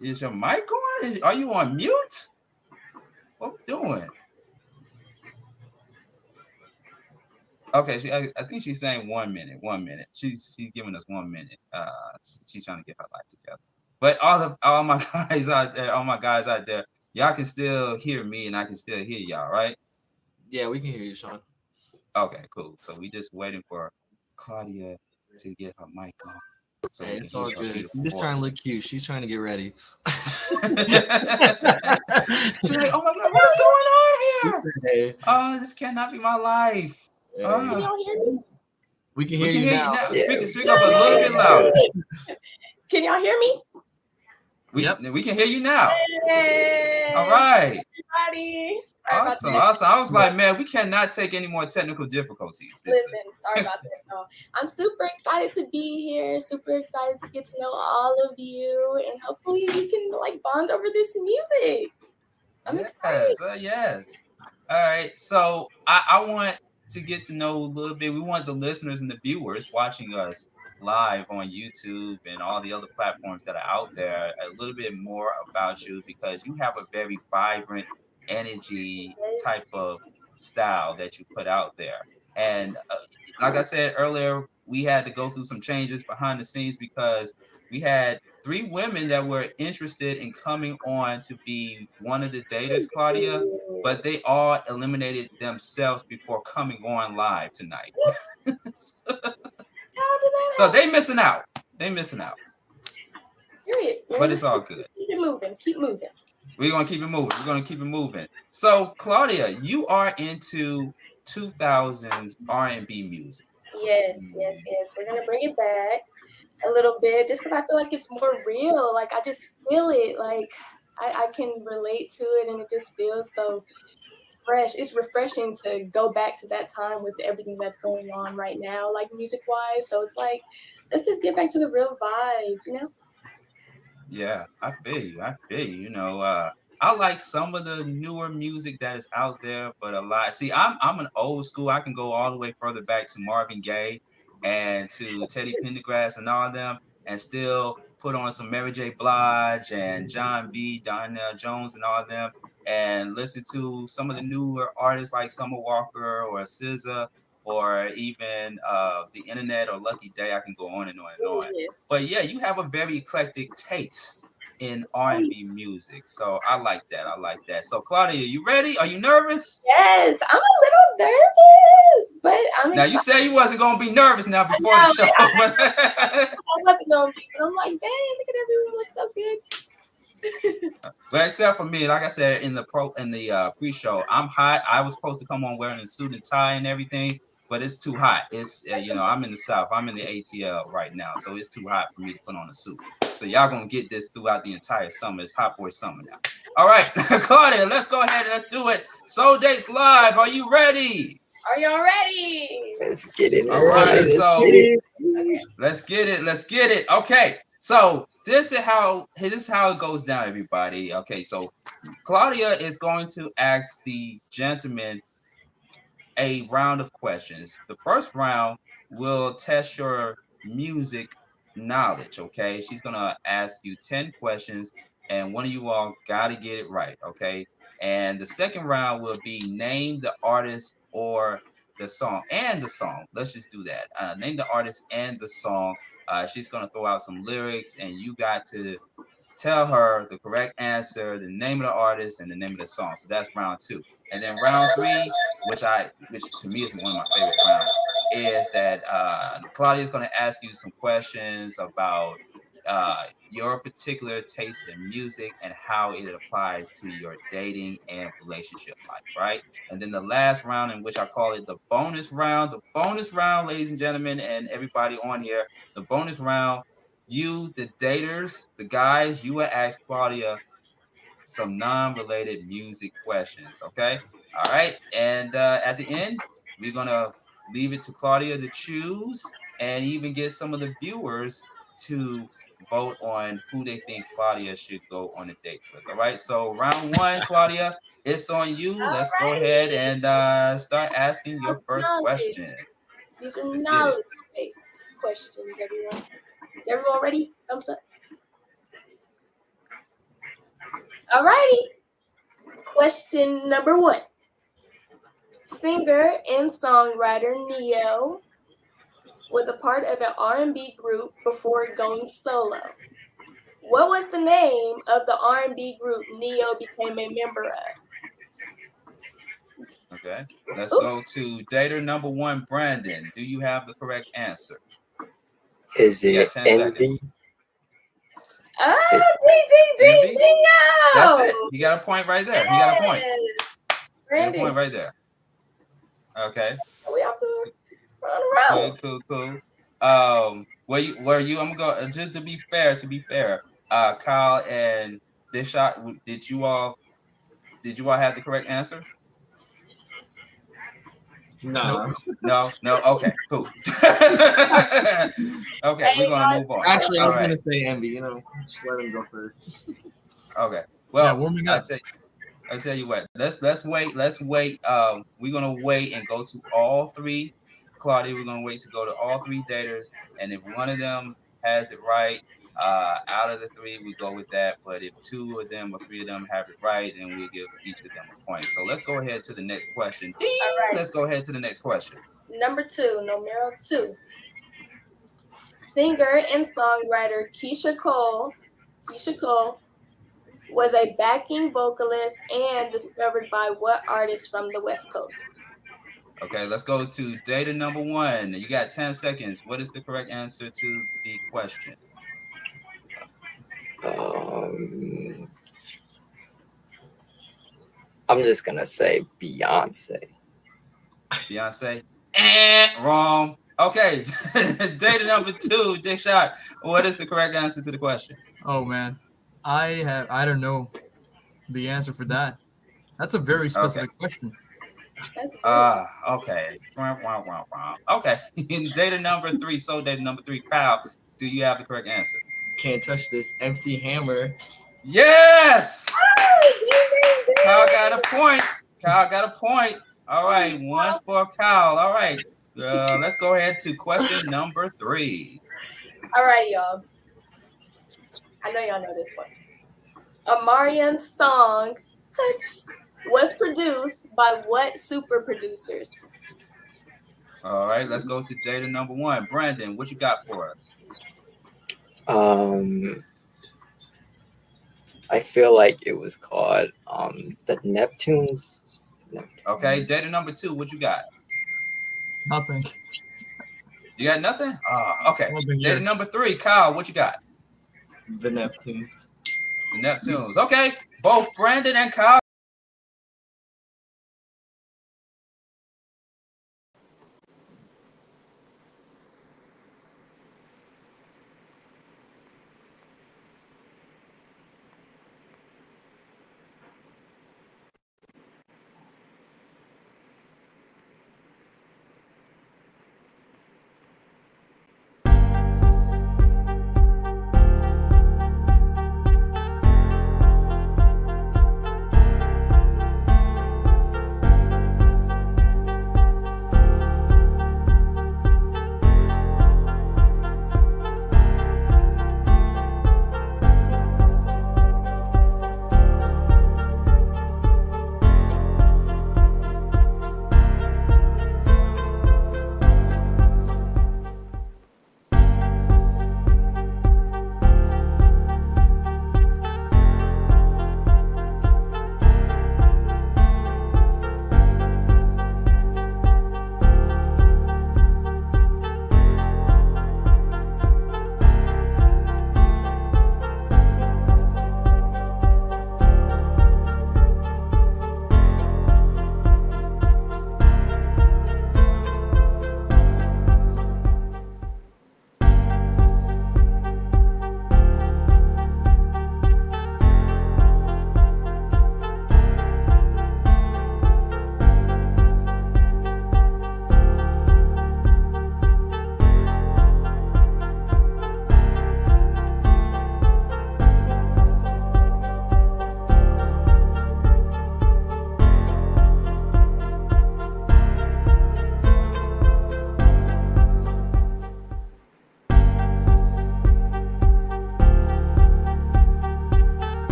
Is your mic on? Are you on mute? What we doing? Okay, she, I, I, think she's saying one minute. One minute. She's she's giving us one minute. Uh, she's trying to get her life together. But all the all my guys out there, all my guys out there, y'all can still hear me, and I can still hear y'all, right? Yeah, we can hear you, Sean. Okay, cool. So we just waiting for Claudia to get her mic on. So hey, it's all good. I'm just trying to look cute. She's trying to get ready. She's like, "Oh my god, what is going on here? Oh, this cannot be my life." Hey. Uh, can y'all hear me? We can hear, we can you, hear now. you now. Yeah. Speak, speak up a little bit louder. Can y'all hear me? We, yep. we can hear you now. Hey. All right. Everybody. Sorry awesome, awesome. I was like, man, we cannot take any more technical difficulties. Listen, sorry about that. No, I'm super excited to be here. Super excited to get to know all of you, and hopefully we can like bond over this music. I'm yes, excited. Uh, yes. All right. So I, I want to get to know a little bit. We want the listeners and the viewers watching us live on YouTube and all the other platforms that are out there a little bit more about you because you have a very vibrant energy type of style that you put out there. And uh, like I said earlier, we had to go through some changes behind the scenes because we had three women that were interested in coming on to be one of the daters, Claudia, but they all eliminated themselves before coming on live tonight. so they missing out. They missing out. Period. But it's all good. Keep it moving. Keep moving. We're gonna keep it moving. We're gonna keep it moving. So, Claudia, you are into 2000s R&B music. Yes, yes, yes. We're gonna bring it back a little bit, just because I feel like it's more real. Like I just feel it. Like I, I can relate to it, and it just feels so fresh. It's refreshing to go back to that time with everything that's going on right now, like music wise. So it's like, let's just get back to the real vibes, you know? Yeah, I feel you. I feel you. You know, uh, I like some of the newer music that is out there, but a lot. See, I'm I'm an old school. I can go all the way further back to Marvin Gaye and to Teddy Pendergrass and all them, and still put on some Mary J. Blige and Jon B, Donell Jones, and all them, and listen to some of the newer artists like Summer Walker or SZA or even uh, the internet or Lucky Daye. I can go on and on and on. Yes. But yeah, you have a very eclectic taste in R&B music. So I like that. I like that. So Claudia, you ready? Are you nervous? Yes, I'm a little nervous, but I'm Now you said you wasn't gonna be nervous now before know, the show. I, I, wasn't gonna be, but I'm like, dang, look at everyone looks so good. but except for me, like I said in the pro in the uh, pre-show, I'm hot. I was supposed to come on wearing a suit and tie and everything, but it's too hot. It's uh, you know I'm in the south. I'm in the ATL right now, so it's too hot for me to put on a suit. So y'all gonna get this throughout the entire summer. It's hot boy summer now. All right, Claudia, let's go ahead and let's do it. Soul Dates Live. Are you ready? Are y'all ready? Let's get it. All right, so get it. let's get it. Let's get it. Okay, so this is how this is how it goes down, everybody. Okay, so Claudia is going to ask the gentleman a round of questions. The first round will test your music knowledge. Okay, she's gonna ask you 10 questions, and one of you all got to get it right. Okay, and the second round will be name the artist or the song and the song. Let's just do that. Uh, name the artist and the song. Uh, she's gonna throw out some lyrics, and you got to tell her the correct answer, the name of the artist, and the name of the song. So that's round two. And then round three, which I, which to me is one of my favorite rounds, is that uh, Claudia is going to ask you some questions about uh, your particular taste in music and how it applies to your dating and relationship life, right? And then the last round, in which I call it the bonus round, the bonus round, ladies and gentlemen, and everybody on here, the bonus round, you, the daters, the guys, you will ask Claudia some non-related music questions. Okay. All right. And uh, at the end, we're gonna leave it to Claudia to choose and even get some of the viewers to vote on who they think Claudia should go on a date with. All right. So round one, Claudia, it's on you. All Let's right. go ahead and uh, start asking your first question. These are knowledge-based questions, everyone. Everyone ready? Thumbs up. Alrighty. Question number one. Singer and songwriter Ne-Yo was a part of an R&B group before going solo. What was the name of the R&B group Ne-Yo became a member of? Okay, let's Ooh. go to dater number one, Brandon. Do you have the correct answer? Is it Envy? Oh, ding, ding, ding, ding, That's it. You got a point right there. You got a point. Randy. You got a point right there. Okay. We have to run around. Cool, cool, cool. Um, were you, were you, I'm going to, just to be fair, to be fair, uh, Kyle and this shot, did you all, did you all have the correct answer? No. No, no. Okay, cool. okay, we're gonna move on. Actually, I was right. gonna say Envy. You know, just let him go first. Okay. Well, yeah, warming up. I tell, you, I tell you what. Let's let's wait. Let's wait. Um, we're gonna wait and go to all three. Claudia, we're gonna wait to go to all three daters, and if one of them has it right, uh, out of the three, we go with that. But if two of them or three of them have it right, then we give each of them a point. So let's go ahead to the next question. All right. Let's go ahead to the next question. Number two, numero two. Singer and songwriter Keyshia Cole, Keyshia Cole was a backing vocalist and discovered by what artist from the West Coast? Okay, let's go to data number one. You got 10 seconds. What is the correct answer to the question? Um, I'm just gonna say Beyonce. Beyonce. Eh, wrong. Okay. Data number two, Dick Shot. What is the correct answer to the question? Oh man. I have I don't know the answer for that. That's a very specific okay. question. Ah, uh, okay. Okay. data number three, so data number three, Kyle. Do you have the correct answer? Can't touch this. MC Hammer. Yes. Kyle got a point. Kyle got a point. All right, one for Kyle. All right, uh, let's go ahead to question number three. All right, y'all. I know y'all know this one. Omarion's song "Touch" was produced by what super producers? All right, let's go to data number one. Brandon, what you got for us? Um, I feel like it was called um the Neptunes. Okay, data number two. What you got? Nothing. You got nothing? Oh, okay. Data number three, Kyle. What you got? The Neptunes. The Neptunes. Okay, both Brandon and Kyle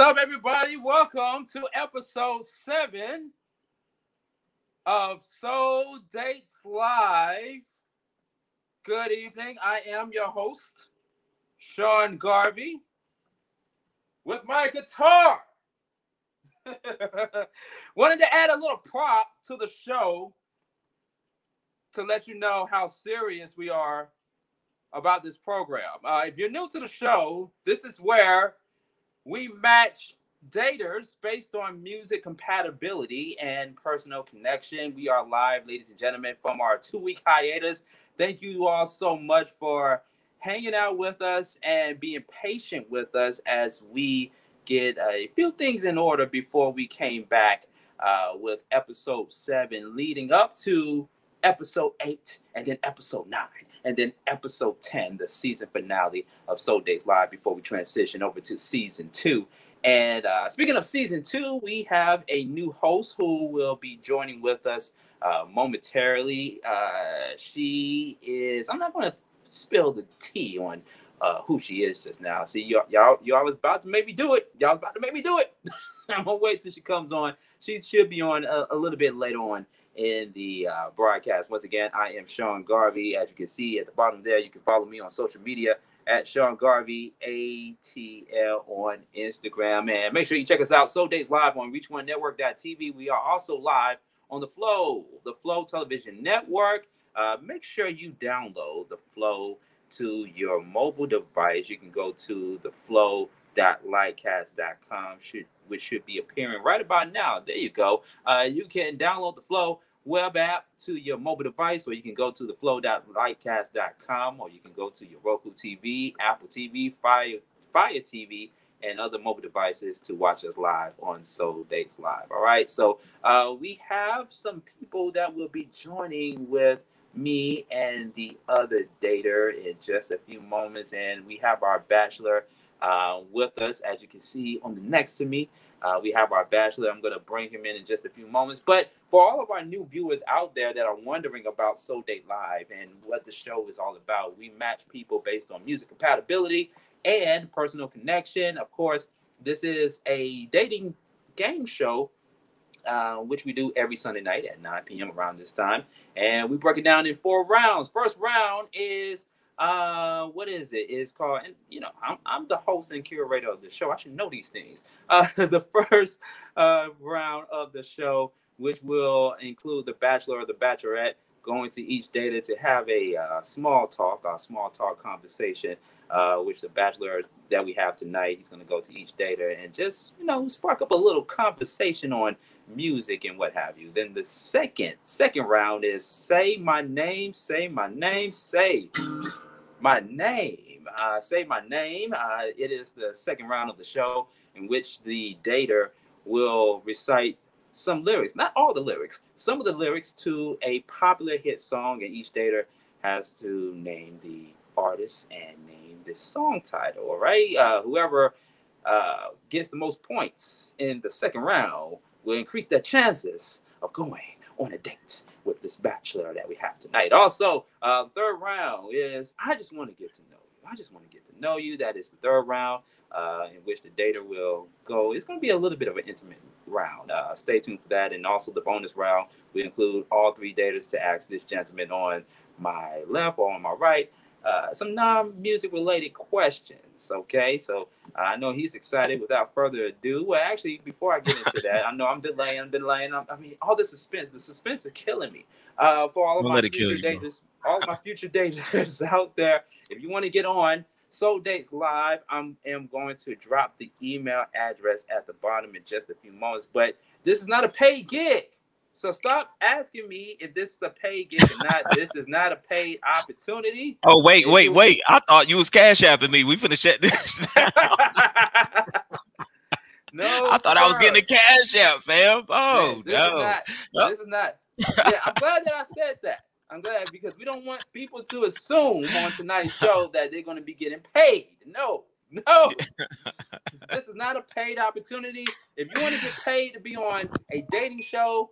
up, everybody? Welcome to episode seven of Soul Dates Live. Good evening. I am your host, Sean Garvey, with my guitar. Wanted to add a little prop to the show to let you know how serious we are about this program. Uh, if you're new to the show, this is where we match daters based on music compatibility and personal connection. We are live, ladies and gentlemen, from our two week hiatus. Thank you all so much for hanging out with us and being patient with us as we get a few things in order before we came back uh, with episode seven, leading up to episode eight and then episode nine and then episode 10, the season finale of Soul Dates Live before we transition over to season two. And uh, speaking of season two, we have a new host who will be joining with us uh, momentarily. Uh, she is, I'm not going to spill the tea on uh, who she is just now. See, y'all, y'all, y'all was about to make me do it. Y'all was about to make me do it. I'm gonna wait till she comes on. She should be on a, a little bit later on in the uh, broadcast. Once again, I am Sean Garvey. As you can see at the bottom there, you can follow me on social media at Sean Garvey ATL on Instagram. And make sure you check us out. Soul Dates Live on ReachOneNetwork.tv. We are also live on the Flow, the Flow Television Network. Uh, make sure you download the Flow to your mobile device. You can go to the flow.lightcast.com, should, which should be appearing right about now. There you go. Uh, you can download the Flow web app to your mobile device, or you can go to the flow.lightcast.com, or you can go to your Roku TV, Apple TV, Fire, Fire TV, and other mobile devices to watch us live on Soul Dates Live. All right. So uh, we have some people that will be joining with me and the other dater in just a few moments. And we have our bachelor uh, with us, as you can see on the next to me. Uh, we have our bachelor. I'm going to bring him in in just a few moments. But for all of our new viewers out there that are wondering about Soul Date Live and what the show is all about, we match people based on music compatibility and personal connection. Of course, this is a dating game show, uh, which we do every Sunday night at 9 p.m. around this time. And we break it down in four rounds. First round is uh what is it? It's called and you know I'm, I'm the host and curator of the show. I should know these things. Uh the first uh round of the show which will include the bachelor or the bachelorette going to each data to have a uh, small talk a small talk conversation uh, which the bachelor that we have tonight he's going to go to each data and just you know spark up a little conversation on music and what have you. Then the second second round is say my name say my name say my name. Uh, say my name. Uh, it is the second round of the show in which the dater will recite some lyrics, not all the lyrics, some of the lyrics to a popular hit song, and each dater has to name the artist and name the song title. All right. Uh, whoever uh, gets the most points in the second round will increase their chances of going on a date with this bachelor that we have tonight. Also, uh, third round is I just want to get to know you. I just want to get to know you. That is the third round uh, in which the dater will go. It's going to be a little bit of an intimate round. Uh, stay tuned for that. And also the bonus round, we include all three daters to ask this gentleman on my left or on my right uh, some non-music related questions. Okay, so I know he's excited. Without further ado, well, actually, before I get into that, I know I'm delaying. I'm delaying. I'm, i mean, all the suspense. The suspense is killing me. Uh, for all of we'll my future daters, all of my future daters out there, if you want to get on Soul Dates Live, I'm am going to drop the email address at the bottom in just a few moments. But this is not a paid gig. So stop asking me if this is a paid gig or not. this is not a paid opportunity. Oh wait, wait, wait! I thought you was cash apping me. We finna shut this down. no, I thought sir. I was getting a cash app, fam. Oh this no, is not, no. this is not. Yeah, I'm glad that I said that. I'm glad because we don't want people to assume on tonight's show that they're going to be getting paid. No, no. this is not a paid opportunity. If you want to get paid to be on a dating show,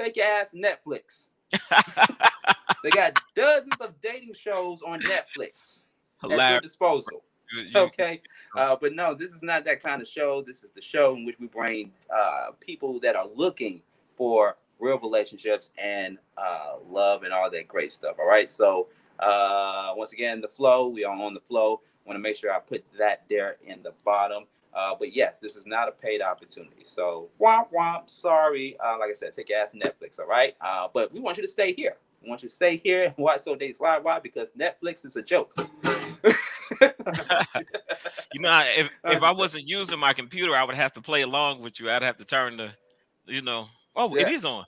take your ass Netflix. they got dozens of dating shows on Netflix at your disposal. Okay uh, but no this is not that kind of show. This is the show in which we bring uh, people that are looking for real relationships and uh, love and all that great stuff all right? So uh, once again the flow we are on the flow. Want to make sure i put that there in the bottom uh, but yes this is not a paid opportunity so womp womp sorry uh, like i said take your ass to netflix all right uh, but we want you to stay here we want you to stay here and watch so days live why because netflix is a joke you know, if if I wasn't using my computer, I would have to play along with you. I'd have to turn the, you know. Oh, it Yeah. is on.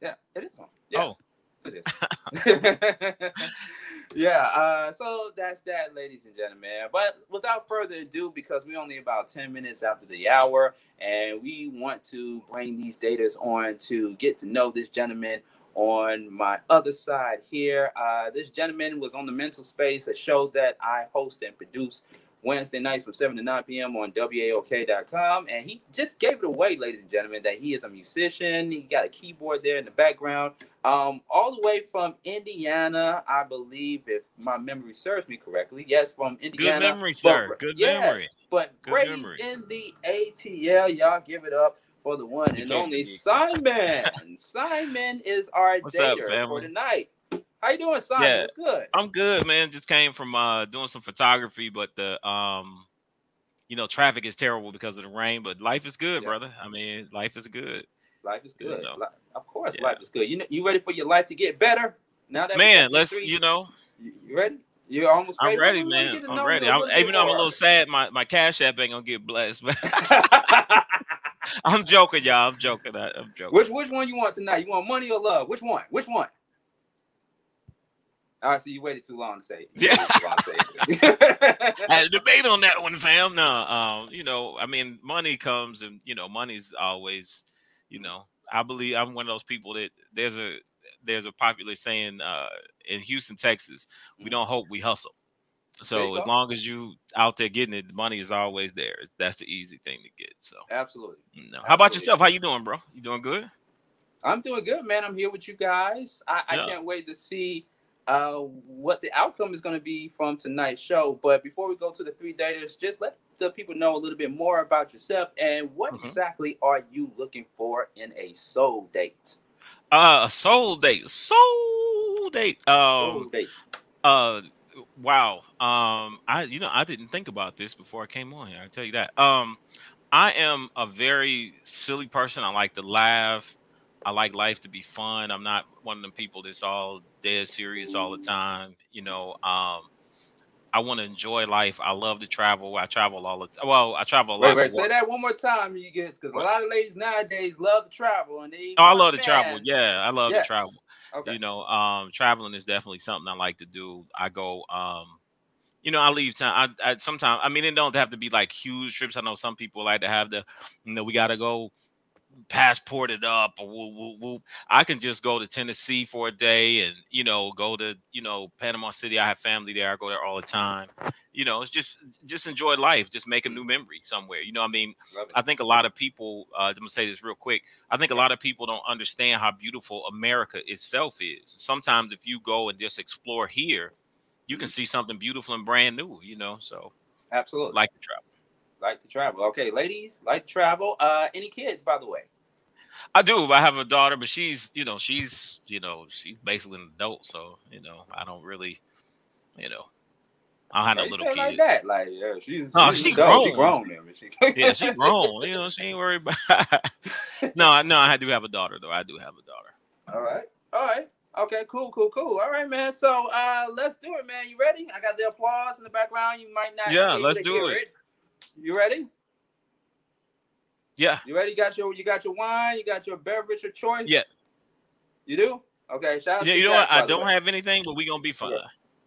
Yeah, it is on. Yeah, Oh, it is. Yeah, uh, so that's that, ladies and gentlemen. But without further ado, because we're only about 10 minutes after the hour, and we want to bring these datas on to get to know this gentleman on my other side here. Uh, this gentleman was on the mental space, a show that I host and produce Wednesday nights from 7 to 9 p.m. on WAOK.com. And he just gave it away, ladies and gentlemen, that he is a musician. He got a keyboard there in the background. Um, all the way from Indiana, I believe, if my memory serves me correctly. Yes, from Indiana. Good memory, But- sir. Good yes, memory. But Good raised memory. in the ATL. Y'all give it up for the one You and only Simon. Simon is our What's up, for tonight. How you doing, Simon? Yeah. What's good? I'm good, man. Just came from uh doing some photography, but the um, you know, traffic is terrible because of the rain. But life is good, Yeah. brother. I mean, life is good. Life is Good, good. of course, Yeah. life is good. You know, you ready for your life to get better? Now that Man, let's three- you know, you, ready? You're almost ready. I'm ready, man. I'm ready. I'm, even though I'm a little sad, my my cash app ain't gonna get blessed, but I'm joking, y'all. I'm joking. I, I'm joking. which which one you want tonight? You want money or love? Which one? Which one? All right, so you waited too long to say. it. Yeah. to say it. I had a debate on that one, fam. No, um, you know, I mean, money comes and you know, money's always, you know, I believe I'm one of those people that there's a there's a popular saying uh in Houston, Texas, we don't hope, we hustle. Mm-hmm. So as long as you out there getting it, the money is always there. That's the easy thing to get. So Absolutely. No. know. How about yourself? How you doing, bro? You doing good? I'm doing good, man. I'm here with you guys. I, I can't wait to see uh, what the outcome is going to be from tonight's show. But before we go to the three daters, just let the people know a little bit more about yourself and what Mhm. exactly are you looking for in a soul date? Uh a soul date. Soul date. Soul Um date. uh wow um i you know i didn't think about this before i came on here i tell you that um i am a very silly person i like to laugh i like life to be fun i'm not one of them people that's all dead serious all the time you know um i want to enjoy life. I love to travel. I travel all the time well i travel a lot Wait, wait, say that one more time, you guys, because a lot of ladies nowadays love to travel and they. oh i love to travel. yeah i love Yes. to travel. Okay. you know um traveling is definitely something i like to do. I go um you know i leave time i, I sometimes i mean it don't have to be like huge trips. I know some people like to have the you know we gotta go passport it up or woo, woo, woo. i can just go to tennessee for a day and you know go to you know panama city i have family there i go there all the time you know it's just just enjoy life just make a new memory somewhere you know i mean I think a lot of people, uh, I'm gonna say this real quick. I think a lot of people don't understand how beautiful America itself is. Sometimes if you go and just explore here, you can see something beautiful and brand new, you know. So Absolutely. like to travel. Like to travel. Okay, ladies, like to travel. Uh, any kids, by the way? I do. I have a daughter, but she's, you know, she's, you know, she's basically an adult. So, you know, I don't really, you know, I don't have no They little kid. like that. Like, yeah, she's, Oh, she's she adult. She grown. grown. Then, she, yeah, she grown. You know, she ain't worried about. no, I- no, I do have a daughter though. I do have a daughter. All right. All right. Okay, cool, cool, cool. All right, man. So uh let's do it, man. You ready? I got the applause in the background. You might not Yeah, let's do it. You ready? Yeah. You ready? You got your you got your wine, you got your beverage of choice? Yeah. You do? Okay, shout out Yeah, to you know Jack, what? I don't way. have anything, but we gonna be fine.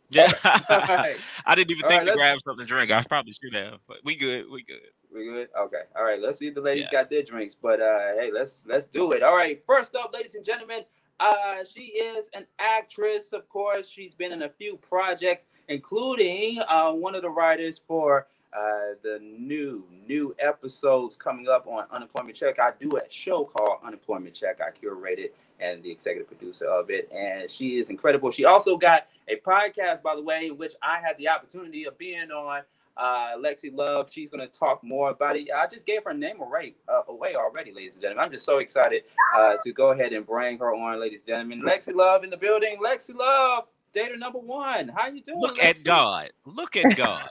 Yeah, All right. I didn't even All think right, to grab something to drink. I probably should have, but we good. We good. We good? Okay. All right. Let's see if the ladies Yeah. got their drinks. But uh hey, let's let's do it. All right. First up, ladies and gentlemen, uh she is an actress, of course. She's been in a few projects, including uh one of the writers for uh the new new episodes coming up on Unemployment Check. I do a show called Unemployment Check. I curate it and the executive producer of it. And she is incredible. She also got a podcast, by the way, in which I had the opportunity of being on Uh, Lexi Love, she's going to talk more about it. I just gave her name away, uh, away already, ladies and gentlemen. I'm just so excited uh, to go ahead and bring her on, ladies and gentlemen. Lexi Love in the building. Lexi Love, data number one. How you doing? Look Lexi? at God. Look at God.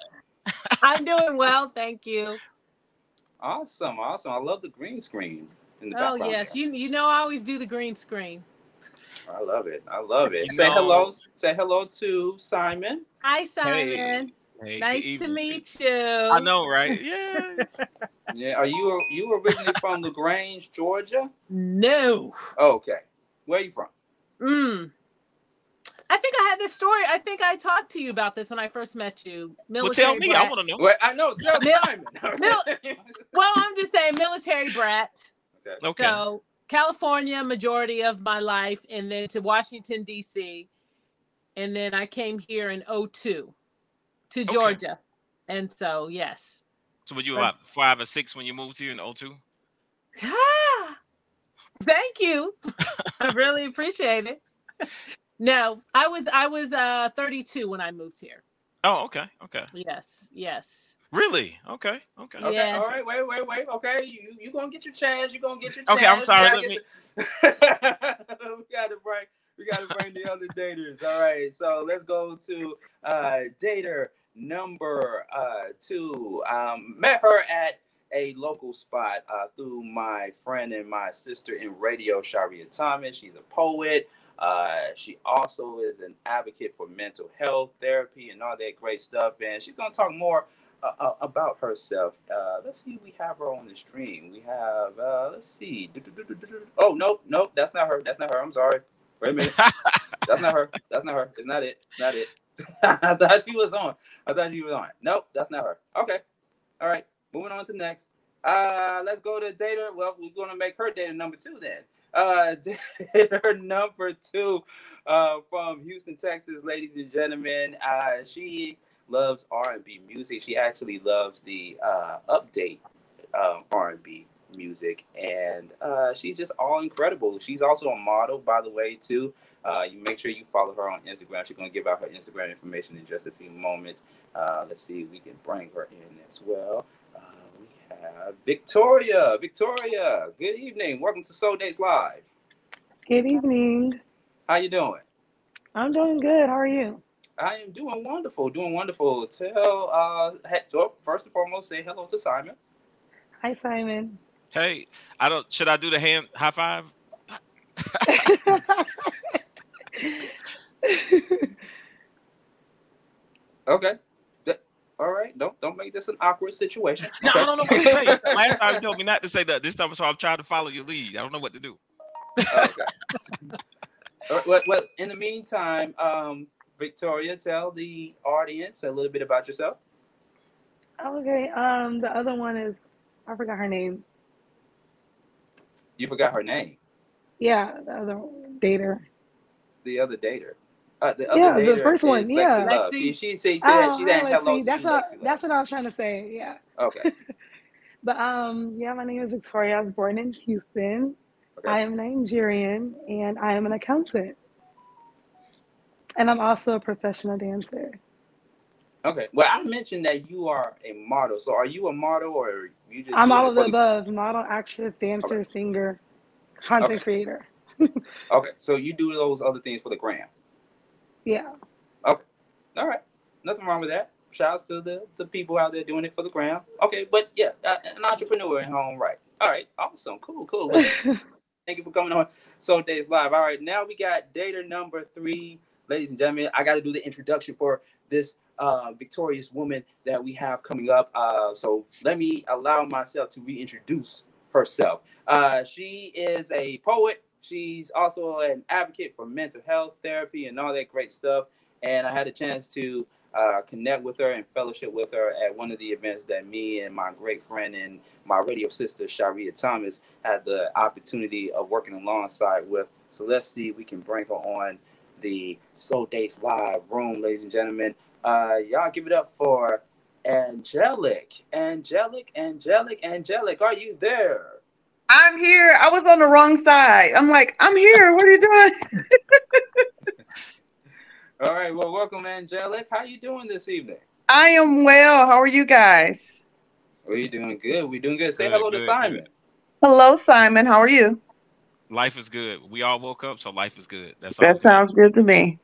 I'm doing well, thank you. Awesome, awesome. I love the green screen in the Oh background. yes, you you know I always do the green screen. I love it. I love it. You say know- hello. Say hello to Simon. Hi Simon, Hey, good nice to meet you. I know, right? Yeah. Yeah, are you you originally from Lagrange, Georgia? No. Oh, okay. Where are you from? Mm. I think I had this story. I think I talked to you about this when I first met you. Military Well, Military tell me. I want to know. Wait, I know. Tell Mil- Mil- Well, I'm just saying military brat. okay. Okay. So California, majority of my life, and then to Washington D.C. And then I came here in 02 to Georgia. And so, yes. So were you about five or six when you moved here in 02? Ah, thank you. I really appreciate it. No, I was I was uh 32 when I moved here. Oh, okay. Okay. Yes, yes. Really? Okay. Okay. Okay. Yes. All right. Wait. Wait. Wait. Okay. You you gonna get your chance. You gonna get your. chance. Okay, I'm sorry, We let gotta me- the- we gotta bring. We gotta bring the other daters. All right. So let's go to uh dater number uh two. Um, met her at a local spot uh, through my friend and my sister in radio, Sharia Thomas. She's a poet. Uh, she also is an advocate for mental health therapy and all that great stuff. And she's going to talk more uh, uh, about herself. Uh, let's see, we have her on the stream. We have, uh, let's see. Oh, nope, nope, that's not her. That's not her. I'm sorry. Wait a minute. That's not her. That's not her. It's not it. It's not it. I thought she was on. I thought she was on. Nope, that's not her. Okay. All right. Moving on to next. Uh, let's go to data. Well, we're gonna make her data number two then. Uh, data number two, uh, from Houston, Texas, ladies and gentlemen. Uh, she loves R and B music. She actually loves the uh, update um, R and B music, and uh, she's just all incredible. She's also a model, by the way, too. Uh, you make sure you follow her on Instagram. She's gonna give out her Instagram information in just a few moments. Uh, let's see if we can bring her in as well. Uh, Victoria. Victoria, good evening. Welcome to Soul Dates Live. Good evening. How you doing? I'm doing good. How are you? I am doing wonderful. Doing wonderful. Tell uh, well, first and foremost, say hello to Simon. Hi, Simon. Hey, I don't. Should I do the hand high five? Okay. Th- All right. Don't don't make this an awkward situation. No, Okay. I don't know what to say. Last time you told me not to say that. This time, so I'm trying to follow your lead. I don't know what to do. okay. All right, well, well, in the meantime, um, Victoria, tell the audience a little bit about yourself. okay. Um, the other one is I forgot her name. You forgot her name. Yeah, the other dater. The other dater. Uh, the other Yeah, the first one, is yeah. Lexi Love. Lexi. She, she, she, she, Oh, she hi, said hello Lexi. to That's what that's what I was trying to say. Yeah. Okay. But um, yeah, my name is Victoria. I was born in Houston. Okay. I am Nigerian and I am an accountant. And I'm also a professional dancer. Okay. Well, I mentioned that you are a model. So, are you a model, or you just? I'm doing all of the above model, actress, dancer, singer, content Okay. creator. Okay. So you do those other things for the gram. Yeah. Okay. All right. Nothing wrong with that. Shouts to the, the people out there doing it for the gram. Okay, but yeah, an entrepreneur her own right. All right, awesome, cool, cool. Thank you for coming on Soul Dates Live. All right, now we got data number three, ladies and gentlemen. I got to do the introduction for this uh, victorious woman that we have coming up. Uh, so let me allow myself to reintroduce herself. Uh, she is a poet. She's also an advocate for mental health therapy and all that great stuff. And I had a chance to uh, connect with her and fellowship with her at one of the events that me and my great friend and my radio sister Sharia Thomas had the opportunity of working alongside with. So let's see we can bring her on the Soul Dates Live room, ladies and gentlemen. Uh, y'all give it up for Angelic, Angelic, Angelic, Angelic. Are you there? I'm here. I was on the wrong side. I'm like, I'm here. What are you doing? All right. Well, welcome, Angelic. How you doing this evening? I am well. How are you guys? We're doing good. We're doing good. Say Good, hello to good, Simon. Hello, Simon. How are you? Life is good. We all woke up, so life is good. That's all. That sounds good to me.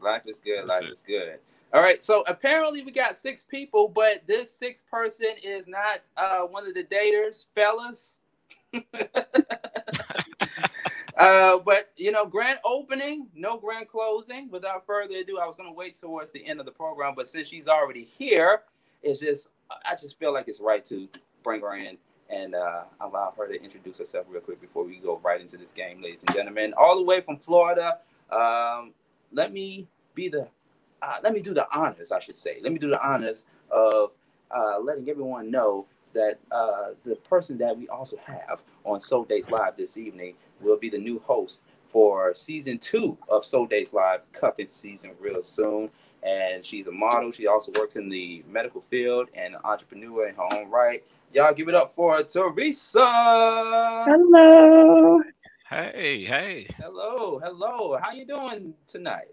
Life is good. That's Life it. is good. All right. So apparently we got six people, but this sixth person is not uh, one of the daters, fellas. uh, but you know, grand opening, no grand closing. Without further ado, I was gonna wait towards the end of the program, but since she's already here, it's just I just feel like it's right to bring her in and uh, allow her to introduce herself real quick before we go right into this game, ladies and gentlemen. All the way from Florida. Um, let me be the uh, let me do the honors, I should say. Let me do the honors of uh, letting everyone know that uh, the person that we also have on Soul Dates Live this evening will be the new host for season two of Soul Dates Live, cupping season real soon. And she's a model. She also works in the medical field and an entrepreneur in her own right. Y'all give it up for Teresa. Hello. Hey, hey. Hello, hello. How you doing tonight?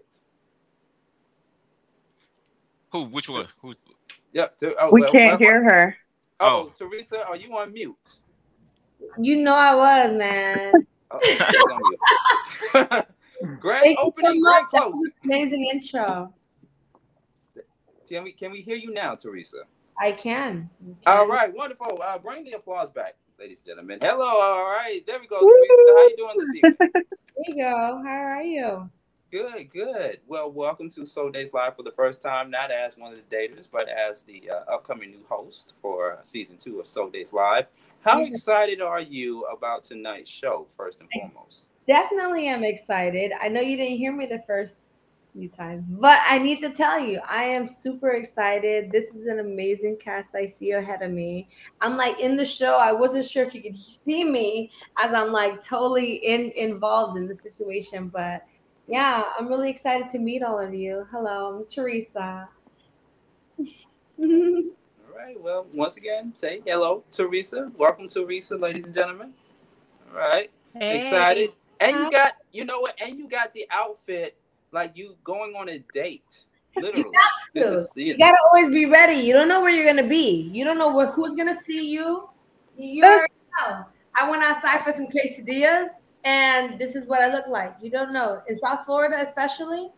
Who? Which one? Who? Yep. Ter- oh, We well, can't well, hear her. Oh, Teresa, are you on mute? You know I was, man. Oh, she's on mute. grand Thank you so opening, much. grand That was closing. Amazing intro. Can we can we hear you now, Teresa? I can. You can. right, wonderful. Uh, bring the applause back, ladies and gentlemen. Hello. All right, there we go, Teresa. How you doing this evening? There you go. How are you? Good, good. Well, welcome to Soul Dates Live for the first time, not as one of the daters, but as the uh, upcoming new host for season two of Soul Dates Live. How Yeah. excited are you about tonight's show, first and foremost? Definitely am excited. I know you didn't hear me the first few times, but I need to tell you, I am super excited. This is an amazing cast I see ahead of me. I'm like in the show. I wasn't sure if you could see me as I'm like totally in involved in the situation, but yeah, I'm really excited to meet all of you. Hello, I'm Teresa. All right. Well, once again, say hello, Teresa. Welcome, Teresa, ladies and gentlemen. All right. Hey. Excited. And Hi. you got, you know what? And you got the outfit like you going on a date. Literally. This to. is you You know, gotta always be ready. You don't know where you're gonna be. You don't know where, who's gonna see you. You you already know. I went outside for some quesadillas, and this is what I look like. You don't know. In South Florida, especially,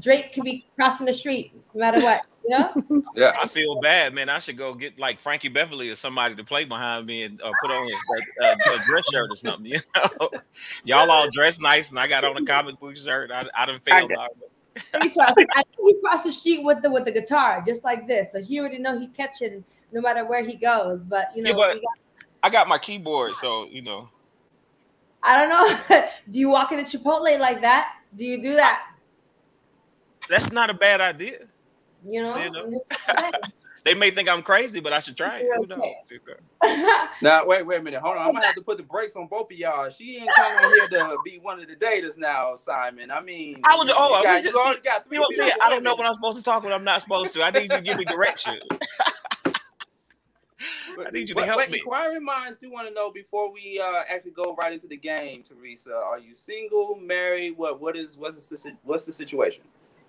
Drake could be crossing the street no matter what. You know? yeah. I feel bad, man. I should go get like Frankie Beverly or somebody to play behind me and uh, put on his uh, a dress shirt or something. You know, y'all all dressed nice, and I got on a comic book shirt. I, I done failed. got- already. He crossed- I think he crossed the street with the with the guitar, just like this. So he already know he catch it no matter where he goes. But you know, Yeah, but- got- I got my keyboard, so you know. I don't know. do you walk in a Chipotle like that? Do you do that? That's not a bad idea. You know. You know. They may think I'm crazy, but I should try it. Who knows? Now, wait, wait a minute. Hold on. I'm gonna have to put the brakes on both of y'all. She ain't coming here to be one of the daters now, Simon. I mean, I was. you, Oh, you we got, just you already got three You I'm saying? beautiful I don't know women. when I'm supposed to talk, when I'm not supposed to. I need you to give me direction. I need you to But- help but me. Inquiring minds do want to know before we uh, actually go right into the game, Teresa. Are you single, married? What what is what's the si- what's the situation?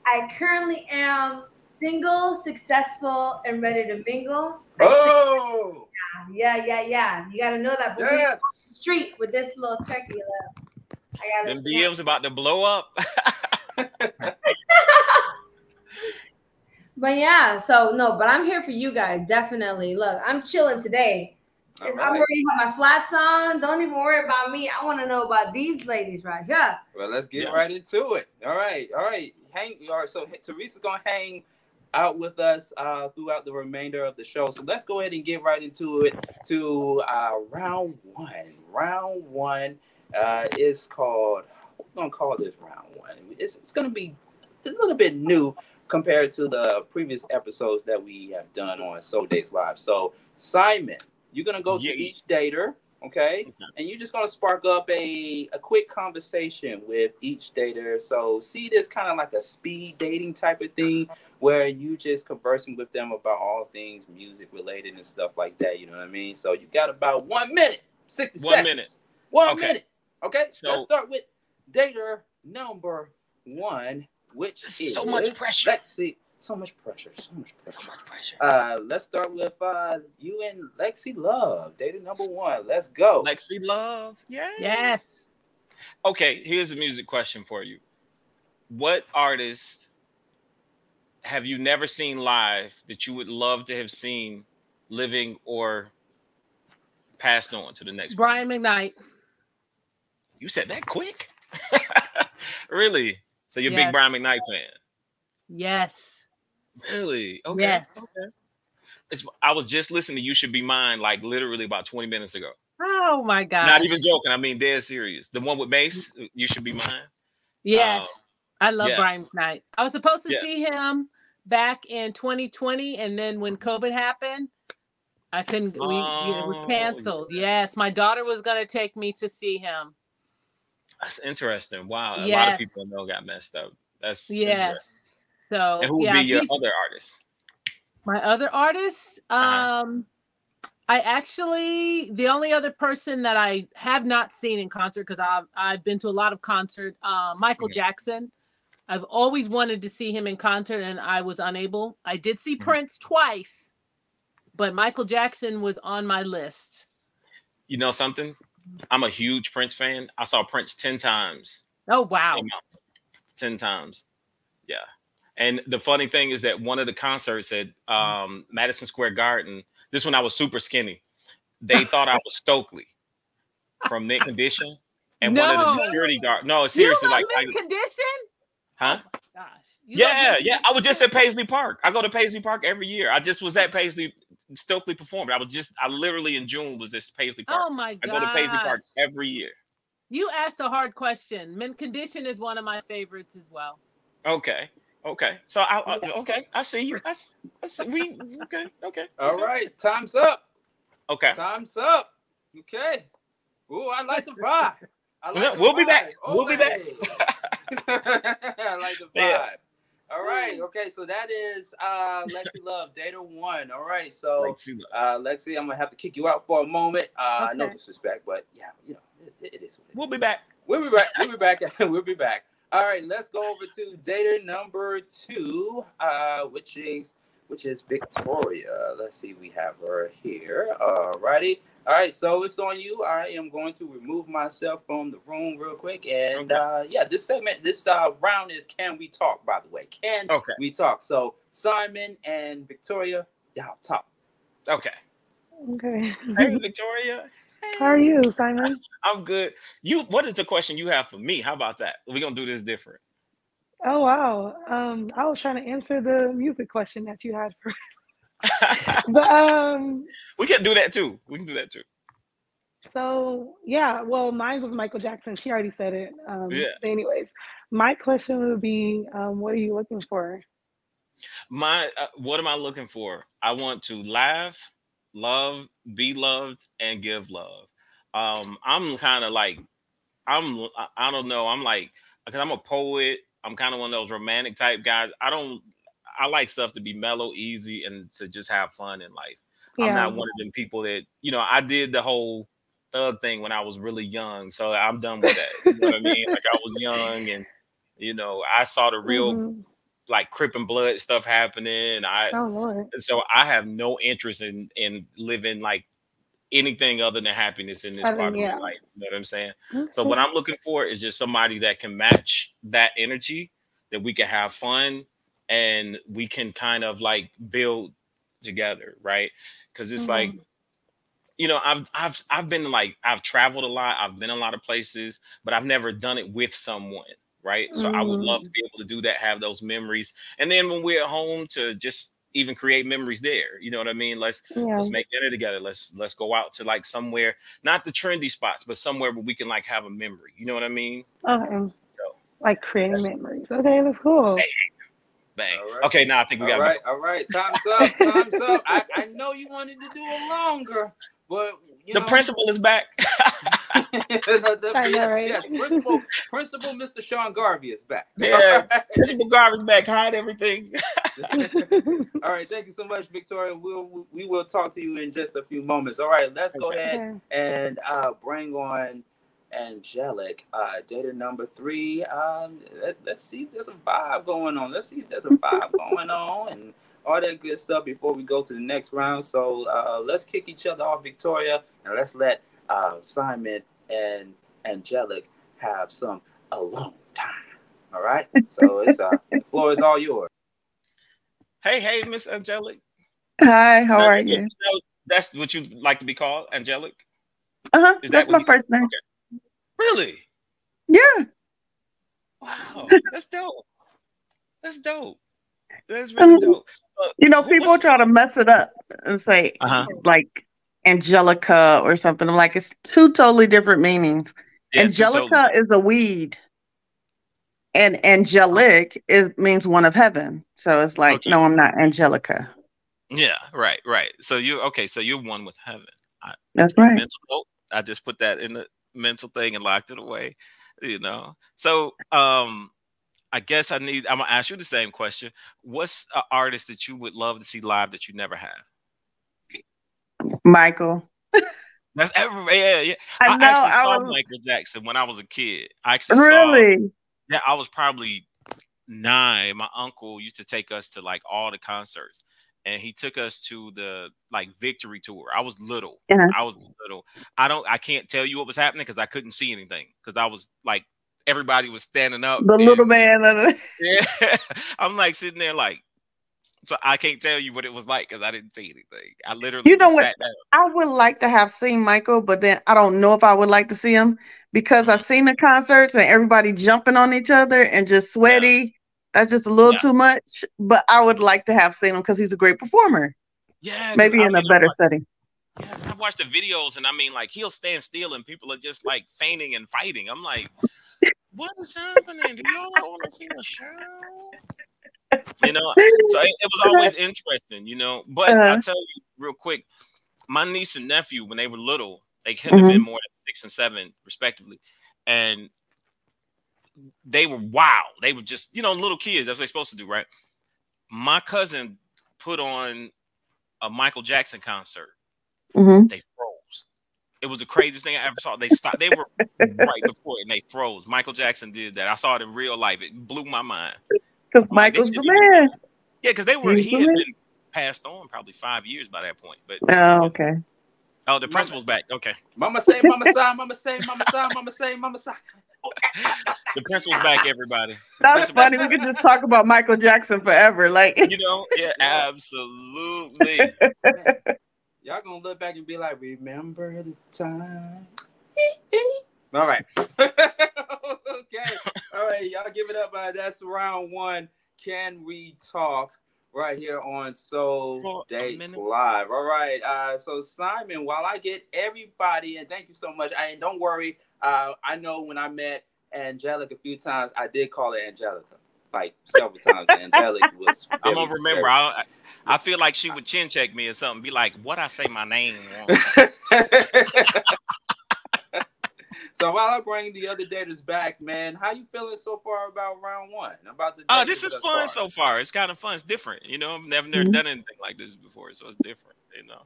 I currently am single, successful, and ready to mingle. Oh, Yeah, yeah, yeah. You gotta know that. before you yes. the Street with this little turkey left. I gotta. DMs about to blow up. But yeah, so no, but I'm here for you guys. Definitely. Look, I'm chilling today. All I'm right. already have my flats on. Don't even worry about me. I want to know about these ladies right here. Well, let's get Yeah. right into it. All right, all right. Hang. All right. So Teresa's gonna hang out with us uh, throughout the remainder of the show. So let's go ahead and get right into it. To uh, round one. Round one uh, is called. What we're gonna call this round one. It's, it's gonna be a little bit new compared to the previous episodes that we have done on Soul Dates Live. So Simon, you're gonna go Yeah. to each dater. Okay. Okay. And you're just gonna spark up a, a quick conversation with each dater. So see this kind of like a speed dating type of thing where you just conversing with them about all things music related and stuff like that. You know what I mean? So you got about one minute, 60 One seconds. minute. One Okay. minute. Okay. So- let's start with dater number one, which is is so much pressure. Let's see. So much pressure. So much pressure. So much pressure. Uh, let's start with uh, you and Lexi Love, data number one. Let's go. Lexi Love. Yeah. Yes. Okay, here's a music question for you. What artist have you never seen live that you would love to have seen living or passed on to the next? Brian McKnight. You said that quick? really? So you're a Yes. big Brian McKnight fan? Yes. Really? Okay. Yes. Okay. It's, I was just listening to "You Should Be Mine" like literally about 20 minutes ago. Oh my God. Not even joking. I mean, dead serious. The one with Mase, mm. uh, "You Should Be Mine." Yes. Oh, I love yeah. Brian McKnight. I was supposed to Yeah. see him back in 2020, and then when mm-hmm. COVID happened, I couldn't. We, it was Oh, canceled. Yes, my daughter was gonna take me to see him. That's interesting. Wow, a lot of people know got messed up. That's. Yes. So And who would yeah, be your other artist? my other artist Uh-huh. um i actually the only other person that i have not seen in concert because i've i've been to a lot of concert uh michael Mhm. jackson i've always wanted to see him in concert and i was unable i did see Mhm. prince twice but michael jackson was on my list You know something? I'm a huge Prince fan. I saw Prince 10 times. oh wow 10 times. Yeah. And the funny thing is that one of the concerts at um, Madison Square Garden, this one I was super skinny. They thought I was Stokley from Mint Condition. And one of the security guard. No, seriously, like, I- condition huh? gosh You Yeah, yeah. I was just at Paisley Park. I go to Paisley Park every year. I just was at Paisley Stokley performed. I was just, I literally in June was this Paisley Park. oh my god! I go to Paisley Park every year. you asked a hard question mint condition is one of my favorites as well Okay. Okay. So I, uh, I okay. I see you. I, s- I see, we okay. Okay. All okay. right, time's up. Okay. Time's up. Okay. Ooh, I like the vibe. I like the We'll be vibe. back. We'll be back. I like the vibe. Yeah. All right. Okay. So that is uh Lexi Love, data one. All right. So Lexi uh Lexi, I'm gonna have to kick you out for a moment. Uh no Okay. disrespect, but yeah, you know, it, it is what it is. We'll be back. We'll be back. We'll be back. we'll be back. All right, let's go over to data number two, uh, which is which is Victoria. Let's see, we have her here. All righty. All right, so it's on you. I am going to remove myself from the room real quick, and uh, yeah, this segment, this uh, round is "Can We Talk?" By the way, can Okay. we talk? So Simon and Victoria, y'all talk. Okay. Okay. Hey, Victoria. How are you, Simon? I'm good. You. What is the question you have for me? How about that? We're gonna do this different. Oh wow. Um, I was trying to answer the music question that you had for, but um, we can do that too. We can do that too. so yeah. Well, mine was Michael Jackson. She already said it. Um, Yeah. anyways, my question would be, um, what are you looking for? My. Uh, what am I looking for? I want to laugh, love, be loved, and give love. Um, I'm kind of like, I'm. I don't know. I'm like, because I'm a poet. I'm kind of one of those romantic type guys. I don't. I like stuff to be mellow, easy, and to just have fun in life. I'm not one of them people that you know. I did the whole thug thing when I was really young, so I'm done with that. You know what I mean? Like I was young, and you know, I saw the real Mhm. like Crip and Blood stuff happening. I Oh Lord. so I have no interest in in living like anything other than happiness in this I mean, part of yeah. my life. You know what I'm saying? Okay. So what I'm looking for is just somebody that can match that energy, that we can have fun and we can kind of like build together, right? Because it's like, Mhm. you know, I've I've I've been like I've traveled a lot, I've been a lot of places, but I've never done it with someone, right? So I would love to be able to do that, have those memories, and then when we're at home to just even create memories there. You know what I mean? Let's Yeah. let's make dinner together. Let's let's go out to like somewhere, not the trendy spots, but somewhere where we can like have a memory. You know what I mean? Okay. So Like creating memories. Okay, that's cool. bang. All right. Okay, now I think we All got right, all right. Time's up. Time's up. I, I know you wanted to do it longer, but you the know, principal is back. the, the, yes, right? yes, principal, principal, Mr. Sean Garvey is back. Yeah, principal Garvin's back. Hide everything. All right, thank you so much, Victoria. We'll we will talk to you in just a few moments. All right, let's go Okay. ahead and uh, bring on Angelic. Uh, data number three. Um, let, us see if there's a vibe going on. Let's see if there's a vibe going on and all that good stuff before we go to the next round. So uh, let's kick each other off, Victoria, and let's let uh, Simon and Angelic have some alone time. All right. So it's uh, the floor is all yours. Hey, hey, Miss Angelic. Hi, how are That's- you? That's what you like to be called, Angelic. Uh huh. That That's my first name. Okay. Really? Yeah. Wow, that's dope. That's dope. That's really Um, dope. You know, people try to mess it up and say Uh-huh. like Angelica or something. I'm like, it's two totally different meanings. Yeah, Angelica is a weed, and angelic is means one of heaven. So it's like, Okay. no, I'm not Angelica. Yeah, right, right. So you okay? So you're one with heaven. I, That's right. mental. I just put that in the mental thing and locked it away. You know. So um, I guess I need. I'm gonna ask you the same question. What's an artist that you would love to see live that you never have? Michael. That's every yeah, yeah. I I, know, actually I saw was- Michael Jackson when I was a kid. I actually saw Really? Yeah, I was probably nine. My uncle used to take us to like all the concerts, and he took us to the like victory tour. I was little. Uh-huh. I was little. I don't. I can't tell you what was happening because I couldn't see anything because I was like everybody was standing up. The and- little man. the- yeah, I'm like sitting there like. So I can't tell you what it was like because I didn't see anything. I literally You know what? I would like to have seen Michael, but then I don't know if I would like to see him because I've seen the concerts and everybody jumping on each other and just sweaty. That's just a little too much. But I would like to have seen him because he's a great performer. Yeah, Maybe I in a mean, I'm better like- setting. Yeah, I've watched the videos and I mean, like, he'll stand still and people are just like fainting and fighting. I'm like, what is happening? Do y'all not want to see the show? You know, so it, it was always interesting, you know. But Uh-huh. I'll tell you real quick my niece and nephew, when they were little, they couldn't have been Mhm. more than six and seven, respectively. And they were wild. They were just, you know, little kids. That's what they're supposed to do, right? My cousin put on a Michael Jackson concert Mhm. they. It was the craziest thing I ever saw. They stopped. They were right before it, and they froze. Michael Jackson did that. I saw it in real life. It blew my mind. Because I'm like, Michael's the shouldn't even- man. Yeah, because they were. He's He the had man. been passed on probably five years by that point. But Oh, okay. oh, the principal's back. Okay, Mama say, mama say, mama say, mama say, mama say, mama say. the principal's back. Everybody. That's funny. We could just talk about Michael Jackson forever. Like, You know, yeah, absolutely. Y'all gonna look back and be like, remember the time? All right. okay. All right, y'all give it up. Uh, that's round one. Can we talk right here on Soul For Dates. Live? All right. Uh, so Simon, while I get everybody, and thank you so much. I and don't worry. Uh, I know when I met Angelica a few times, I did call her Angelica like several times. Angelic was. I'm very, gonna remember. I, I feel like she would chin check me or something. Be like, "What I say my name?" wrong?" So while I bring the other daters back, man, how you feeling so far about round one? About the Oh, dates this is fun far? so far. It's kind of fun. It's different. You know, I've never, never Mhm. done anything like this before, so it's different. You know,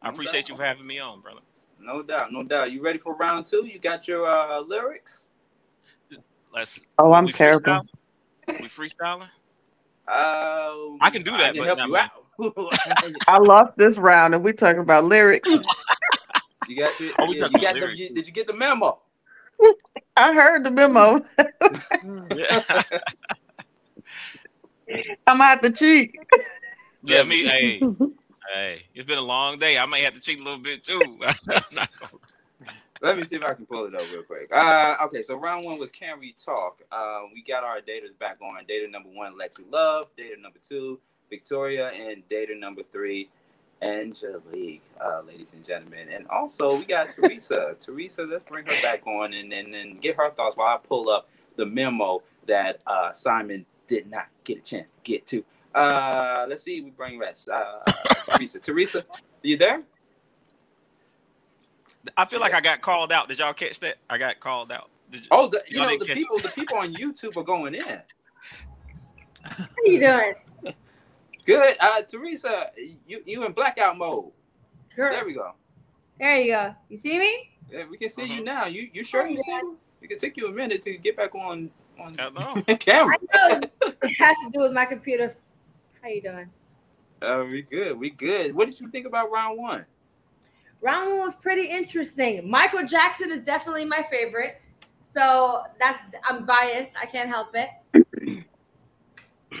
I No appreciate doubt. you for having me on, brother. No doubt, no doubt. You ready for round two? You got your uh, lyrics? Let's. oh, I'm we terrible. Freestyling? We freestyling? Um, I can do that, can but help I you out. I lost this round and we talking about lyrics. you got your, Oh, we you, talking you got about the, lyrics, you- did you get the memo? I heard the memo. I'm gonna have to cheat. yeah. Me, hey, hey. It's been a long day. I may have to cheat a little bit too. I'm not gonna- Let me see if I can pull it up real quick. Uh, okay, so round one was Can We Talk? Uh, we got our daters back on. Data number one, Lexi Love. Data number two, Victoria. And data number three, Angelique, uh, ladies and gentlemen. And also, we got Teresa. Teresa, let's bring her back on and, and, and get her thoughts while I pull up the memo that uh, Simon did not get a chance to get to. Uh, let's see, we bring rest. Uh, Teresa. Teresa, are you there? I feel like I got called out. Did y'all catch that? I got called out. Did you- Oh, the, you know the catch people. The people on YouTube are going in. How you doing? Good, uh, Teresa. You you in blackout mode. Girl, There we go. there you go. You see me? Yeah, we can see Mm-hmm. you now. You you sure you single? It could take you a minute to get back on on Hello. camera. I know it has to do with my computer. How you doing? Uh, we good. We good. What did you think about round one? Round one was pretty interesting. Michael Jackson is definitely my favorite. So that's I'm biased. I can't help it.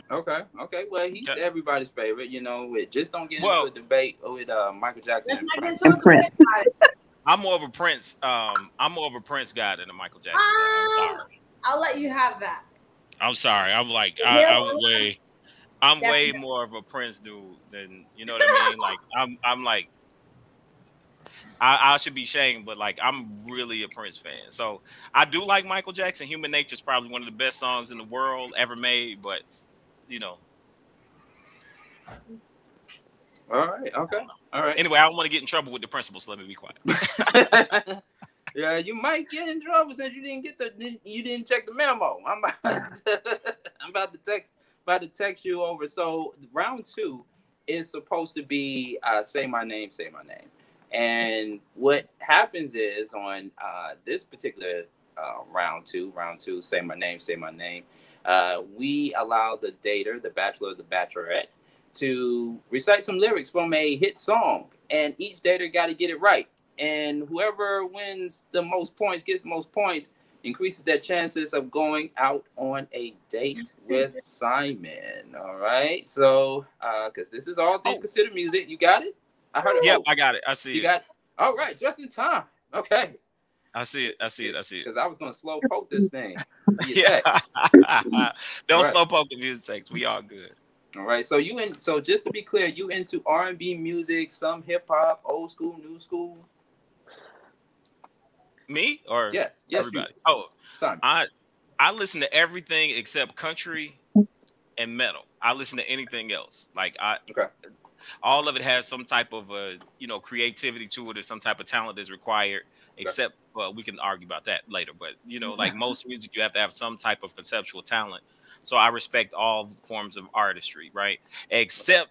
Okay. Okay. Well, he's everybody's favorite. You know, it just don't get Well- into a debate with uh, Michael Jackson. Let's and Prince. into a debate about it. I'm more of a Prince. Um, I'm more of a Prince guy than a Michael Jackson guy. I'm sorry. I'll let you have that. I'm sorry. I'm like I, I'm way, I'm way more of a Prince dude than you know what I mean. Like I'm, I'm like, I, I should be shamed, but like I'm really a Prince fan. So I do like Michael Jackson. Human Nature is probably one of the best songs in the world ever made. But you know, All right. Okay. All right. anyway, I don't want to get in trouble with the principal, so let me be quiet. yeah, you might get in trouble since you didn't get the you didn't check the memo. I'm about to, I'm about to text about to text you over. So round two is supposed to be uh, say my name, say my name. And what happens is on uh, this particular uh, round two, round two, say my name, say my name. Uh, we allow the dater, the bachelor, the bachelorette, to recite some lyrics from a hit song, and each dater got to get it right. And whoever wins the most points, gets the most points, increases their chances of going out on a date with Simon. All right. So, because this is all things considered music, you got it. I heard it. Yep, Oh, I got it. I see you it. got. All right, just in time. Okay. I see it. I see it. I see it. Because I was gonna slow poke this thing. Yeah. Don't right. slow poke the music text. We all good. All right. So you in? So just to be clear, you into R and B music, some hip hop, old school, new school. Me or Yes, yes, you. everybody? Oh, Simon. I I listen to everything except country and metal. I listen to anything else. Like I okay. All of it has some type of uh you know creativity to it or some type of talent is required. Except well, we can argue about that later. But you know, like most music, you have to have some type of conceptual talent. So I respect all forms of artistry, right? Except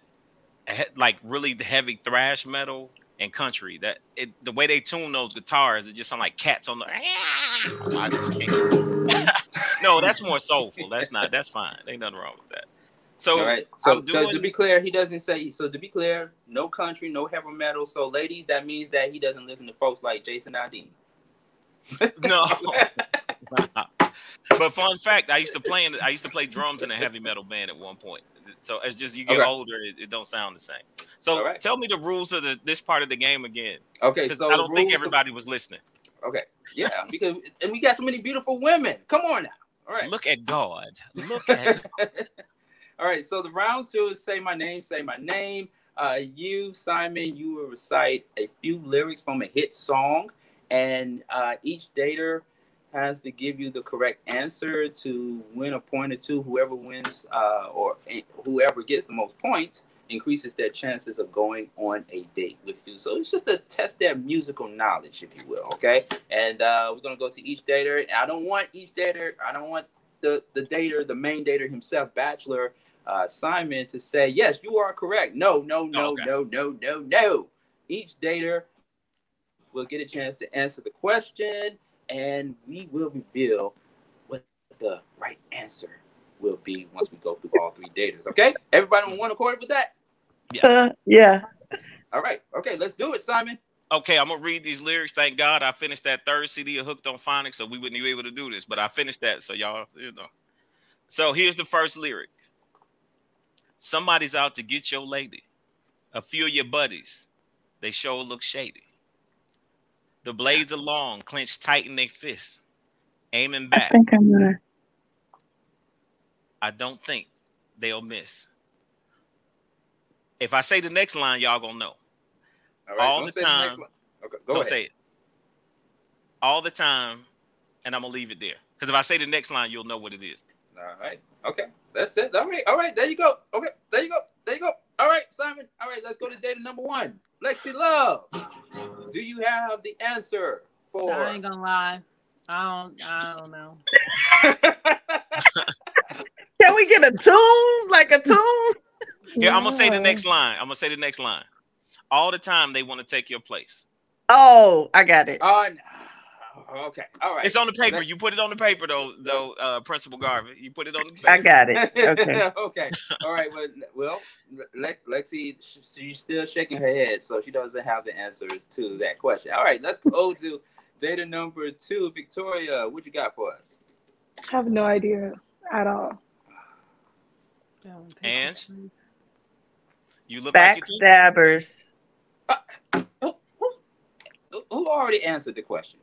like really the heavy thrash metal and country. That it, the way they tune those guitars, it just sound like cats on the. I just can't. no, that's more soulful. That's not. That's fine. Ain't nothing wrong with that. So, All right. So, I'm so to be clear, he doesn't say. So to be clear, no country, no heavy metal. So ladies, that means that he doesn't listen to folks like Jason Aldean. No. but fun fact, I used to play in, I used to play drums in a heavy metal band at one point. So as just you get Okay. older, it, it don't sound the same. So right. tell me the rules of the, this part of the game again. Okay, so I don't think everybody was listening. Okay. Yeah, because and we got so many beautiful women. Come on now. All right. Look at God. Look at All right. So the round two is say my name, say my name. Uh, you, Simon, you will recite a few lyrics from a hit song, and uh, each dater has to give you the correct answer to win a point or two. Whoever wins uh, or whoever gets the most points increases their chances of going on a date with you. So it's just to test their musical knowledge, if you will. Okay. And uh, we're gonna go to each dater. I don't want each dater. I don't want the the dater, the main dater himself, Bachelor uh, Simon, to say yes, you are correct. No, no, no, Okay. no, no, no, no. Each dater will get a chance to answer the question, and we will reveal what the right answer will be once we go through all three daters. Okay, everybody on one accord with that? Uh, yeah. All right. Okay, let's do it, Simon. Okay, I'm gonna read these lyrics. Thank God I finished that third CD of Hooked on Phonics, so we wouldn't be able to do this. But I finished that, so y'all, you know. So here's the first lyric. Somebody's out to get your lady. A few of your buddies, they sure look shady. The blades are long, clenched tight in their fists, aiming back. I think I'm gonna. I don't think they'll miss. If I say the next line, y'all gonna know. All right, All the say the time. Okay, go Don't ahead. say it. All the time, and I'm gonna leave it there. Because if I say the next line, you'll know what it is. All right. Okay. That's it. All right. All right. There you go. Okay. There you go. There you go. All right, Simon. All right. Let's go to data number one. Lexi Love. Do you have the answer for? I ain't gonna lie. I don't. I don't know. Can we get a tune? Like a tune? Yeah, I'm gonna say the next line. I'm gonna say the next line. All the time they want to take your place. Oh, I got it. Oh, no. Okay. All right. It's on the paper. You put it on the paper though, though, uh, Principal Garvin. You put it on the paper. I got it. Okay. okay. All right. Well, well, Le- Lexi, she's still shaking her head, so she doesn't have the answer to that question. All right. Let's go to data number two. Victoria, what you got for us? I have no idea at all. And you look like you think. Backstabbers. Who already answered the question?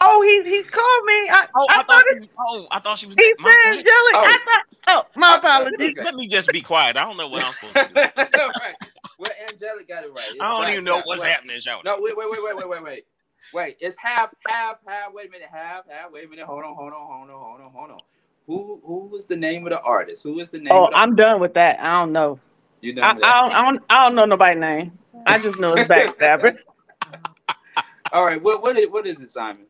Oh, he he called me. I, Oh, I, I thought thought it, oh, I thought she was. he my said bad. Angelic. Oh. I thought. Oh, my apologies. Let me just be quiet. I don't know what I'm supposed to do. All right. Well, Angelic got it right. It's I don't even know backstab- what's wait. happening, Joe. No, wait, wait, wait, wait, wait, wait, wait. Wait, it's half, half, half. Wait a minute, half, half. Wait a minute. Hold on, hold on, hold on, hold on, hold on. Who, who was the name of the artist? Who is the name? Oh, of the, I'm done with that. I don't know. You I, I, don't, I don't. I don't know nobody's name. I just know it's backstabbers. All right. What, what is, what is it, Simon?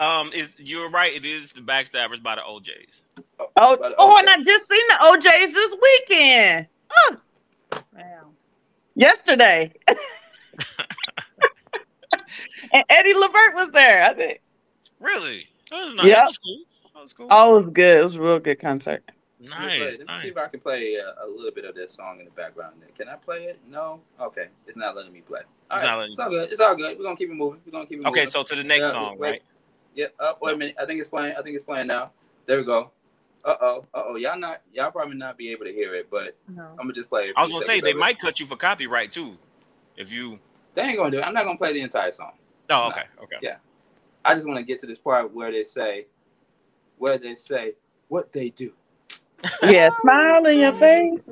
Um, is you're right. It is the backstabbers by the O'Jays. Oh, But, oh, and I just seen the O'Jays this weekend. Huh, Wow. yesterday. and Eddie Levert was there. I think. Really? That was nice. Yep. That was cool. That was cool. Oh, it was good. It was a real good concert. Let nice. let me nice. see if I can play a, a little bit of this song in the background. There. Can I play it? No. Okay, it's not letting me play. All It's right. not letting it's all good. It's all good. We're gonna keep it moving. We're gonna keep it moving. Okay, so to the next Yeah, song, wait. right? Yep. Uh, wait a minute. I think it's playing. I think it's playing now. There we go. Uh oh. Uh oh. Y'all not. Y'all probably not be able to hear it, but No. I'm gonna just play. it. I was gonna say they it. might cut you for copyright too, if you. They ain't gonna do it. I'm not gonna play the entire song. Oh, okay, okay. Yeah. I just want to get to this part where they say, where they say what they do. Yeah, smile in your face.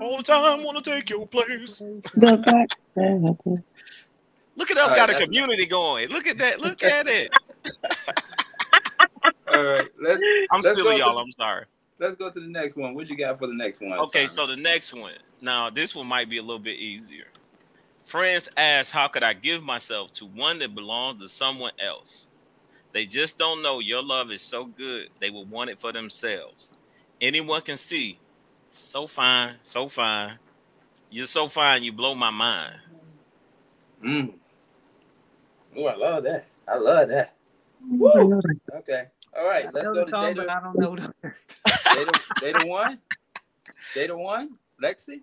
All the time, wanna take your place. The backstabbers. Look at us, All right, got a community going. Look at that. Look at it. All right. Let's I'm Let's silly, y'all. I'm sorry. let's go to the next one. What you got for the next one? Okay, Simon? so the next one. Now, this one might be a little bit easier. Friends ask, How could I give myself to one that belongs to someone else? They just don't know your love is so good, they will want it for themselves. Anyone can see. So fine, so fine. You're so fine, you blow my mind. Mm. Oh, I love that. I love that. Okay. All right. I Let's know go to song, data. I don't know the. Data, data one. Data one. Lexi.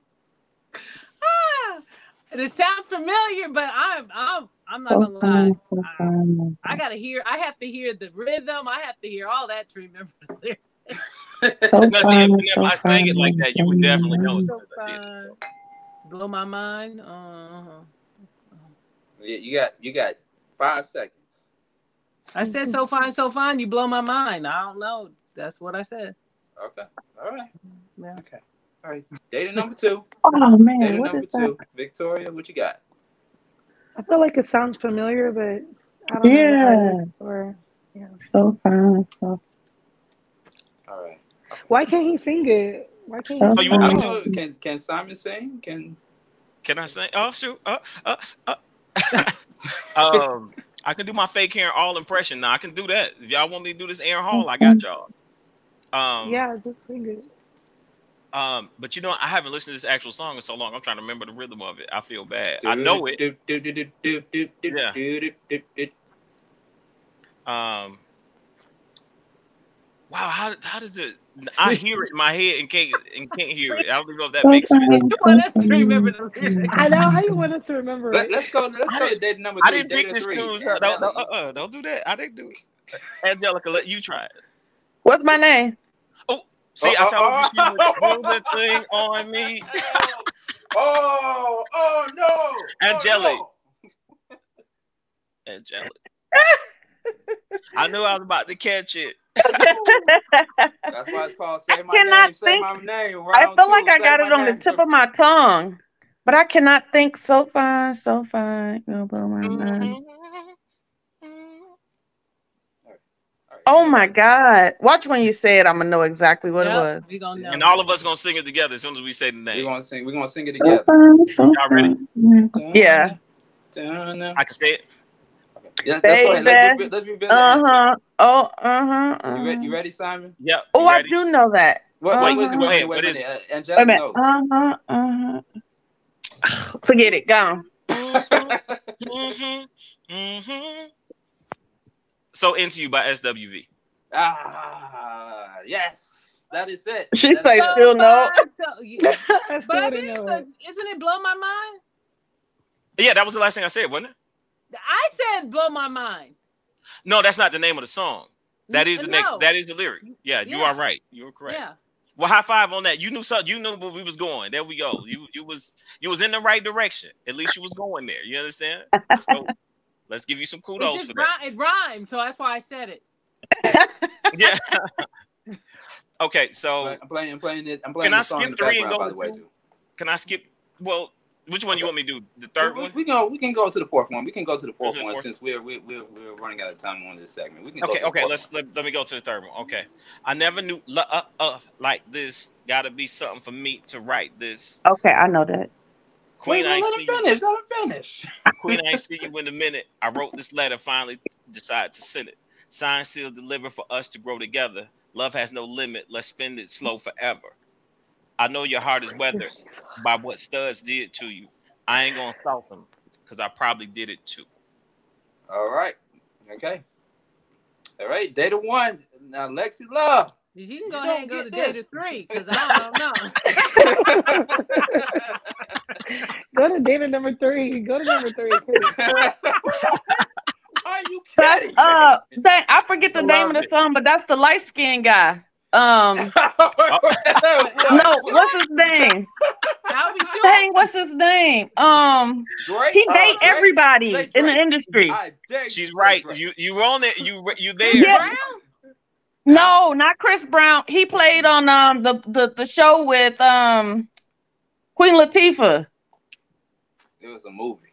Ah, it sounds familiar, but I'm I'm I'm not So gonna lie. fine, so fine. I gotta hear. I have to hear the rhythm. I have to hear all that to remember the lyrics. So Now, see, fine, if, if so I sang it like fine, that, you would so definitely know. fine. So did fine. so. Blow my mind. Uh-huh. Yeah, you got you got five seconds. I said so fine, so fine. You blow my mind. I don't know. That's what I said. Okay. All right. Yeah. Okay. All right. Data number two. Oh man, Data what number is that? two. Victoria, what you got? I feel like it sounds familiar, but I don't know. Yeah. Or yeah. So fine, so All right. Why can't he sing it? Why can't So Oh, he you sing want me it? to? Oh, can can Simon sing? Can Can I sing? Oh shoot! Uh, uh, uh. um, I can do my fake Aaron Hall impression now. I can do that. If y'all want me to do this Aaron Hall, I got y'all. Um, Yeah, just sing it. Um, but you know, I haven't listened to this actual song in so long. I'm trying to remember the rhythm of it. I feel bad. I know it. Do, do, do, do, do, do, do, Yeah. do, do, do, do. Um, wow, how how does it? I hear it in my head and can't and can't hear it. I don't even know if that makes sense. fine, You so want us to remember fine. the. I know how you want us to remember Let, it. let's go. Let's I go to didn't- data number I didn't pick Data this three. news. Don't, don't, Angelica. uh, uh, don't do that. I didn't do it. Angelica, let you try it. What's my name? Oh, see, Oh, I told oh, you she oh. would do the thing on me. Oh, oh no, Oh, Angelic. no. Angelic. I knew I was about to catch it. That's why it's called "Say My cannot Name." Say think- my name. I Round feel like I got it my on the tip of my tongue, but I cannot think so fine, so fine. Go blow my mind. Oh my God! Watch when you say it. I'm gonna know exactly what it was. We gonna know. And all of us gonna sing it together as soon as we say the name. We're name. gonna sing. We're gonna sing it So together. fine, so Y'all ready? fine. Yeah. I can say it. Yeah, let's. Let's, Baby. let's reveal the Uh huh. Oh, uh huh. You, re- you ready, Simon? Yep. Oh, I do know that. Wait, Uh-huh. wait, wait, wait, Go ahead, wait, wait, wait. Uh, Wait a Angelica minute. knows. Uh huh. Uh huh. Forget it. Gone. hmm hmm So into you by SWV. Ah, yes, that is it. She That say is it. still no. Yeah. But I didn't mean, know it. isn't it blow my mind? Yeah, that was the last thing I said, wasn't it? I said blow my mind. No, that's not the name of the song. That is the next. That is the lyric. Yeah, you are right. You are correct. Yeah. Well, high five on that. You knew something. You knew where we was going. There we go. You you was you was in the right direction. At least you was going there. You understand? So let's give you some kudos just for that. rhy- it rhymed, so that's why I said it. Yeah. okay, so I'm playing. I'm playing it. I'm playing can I the song in skip three and go to way, two? Can I skip? Well, which one you want me to do? The third we, one. We go. We can go to the fourth one. We can go to the fourth to the one fourth? since we're we're, we're we're running out of time on this segment. We can Okay, to okay. Let's let, let me go to the third one. Okay, I never knew lo- uh, uh, like this. Got to be something for me to write this. Okay, I know that. Queen, Wait, I wait, ain't let him see you. finish. Let him finish. Queen, I ain't see you in a minute. I wrote this letter. Finally, decided to send it. Sign, seal, deliver for us to grow together. Love has no limit. Let's spend it slow forever. I know your heart is weathered by what studs did to you. I ain't gonna stop them because I probably did it too. All right. Okay. All right. Data one. Now, Lexi Love. You can go You ahead and go to get data three because I don't know. Go to data number three. Go to number three. please. Are you That's kidding? uh, dang, I forget the I name love of the song, but that's the light skinned guy. Um, no. no, what's his name? Sure. Dang, what's his name? Um, Drake. he uh, date Drake? everybody Say in the industry. I dare you She's right. Drake. You you on it. You you there? Yeah. No, not Chris Brown. He played on um the the, the show with um Queen Latifah. It was a movie.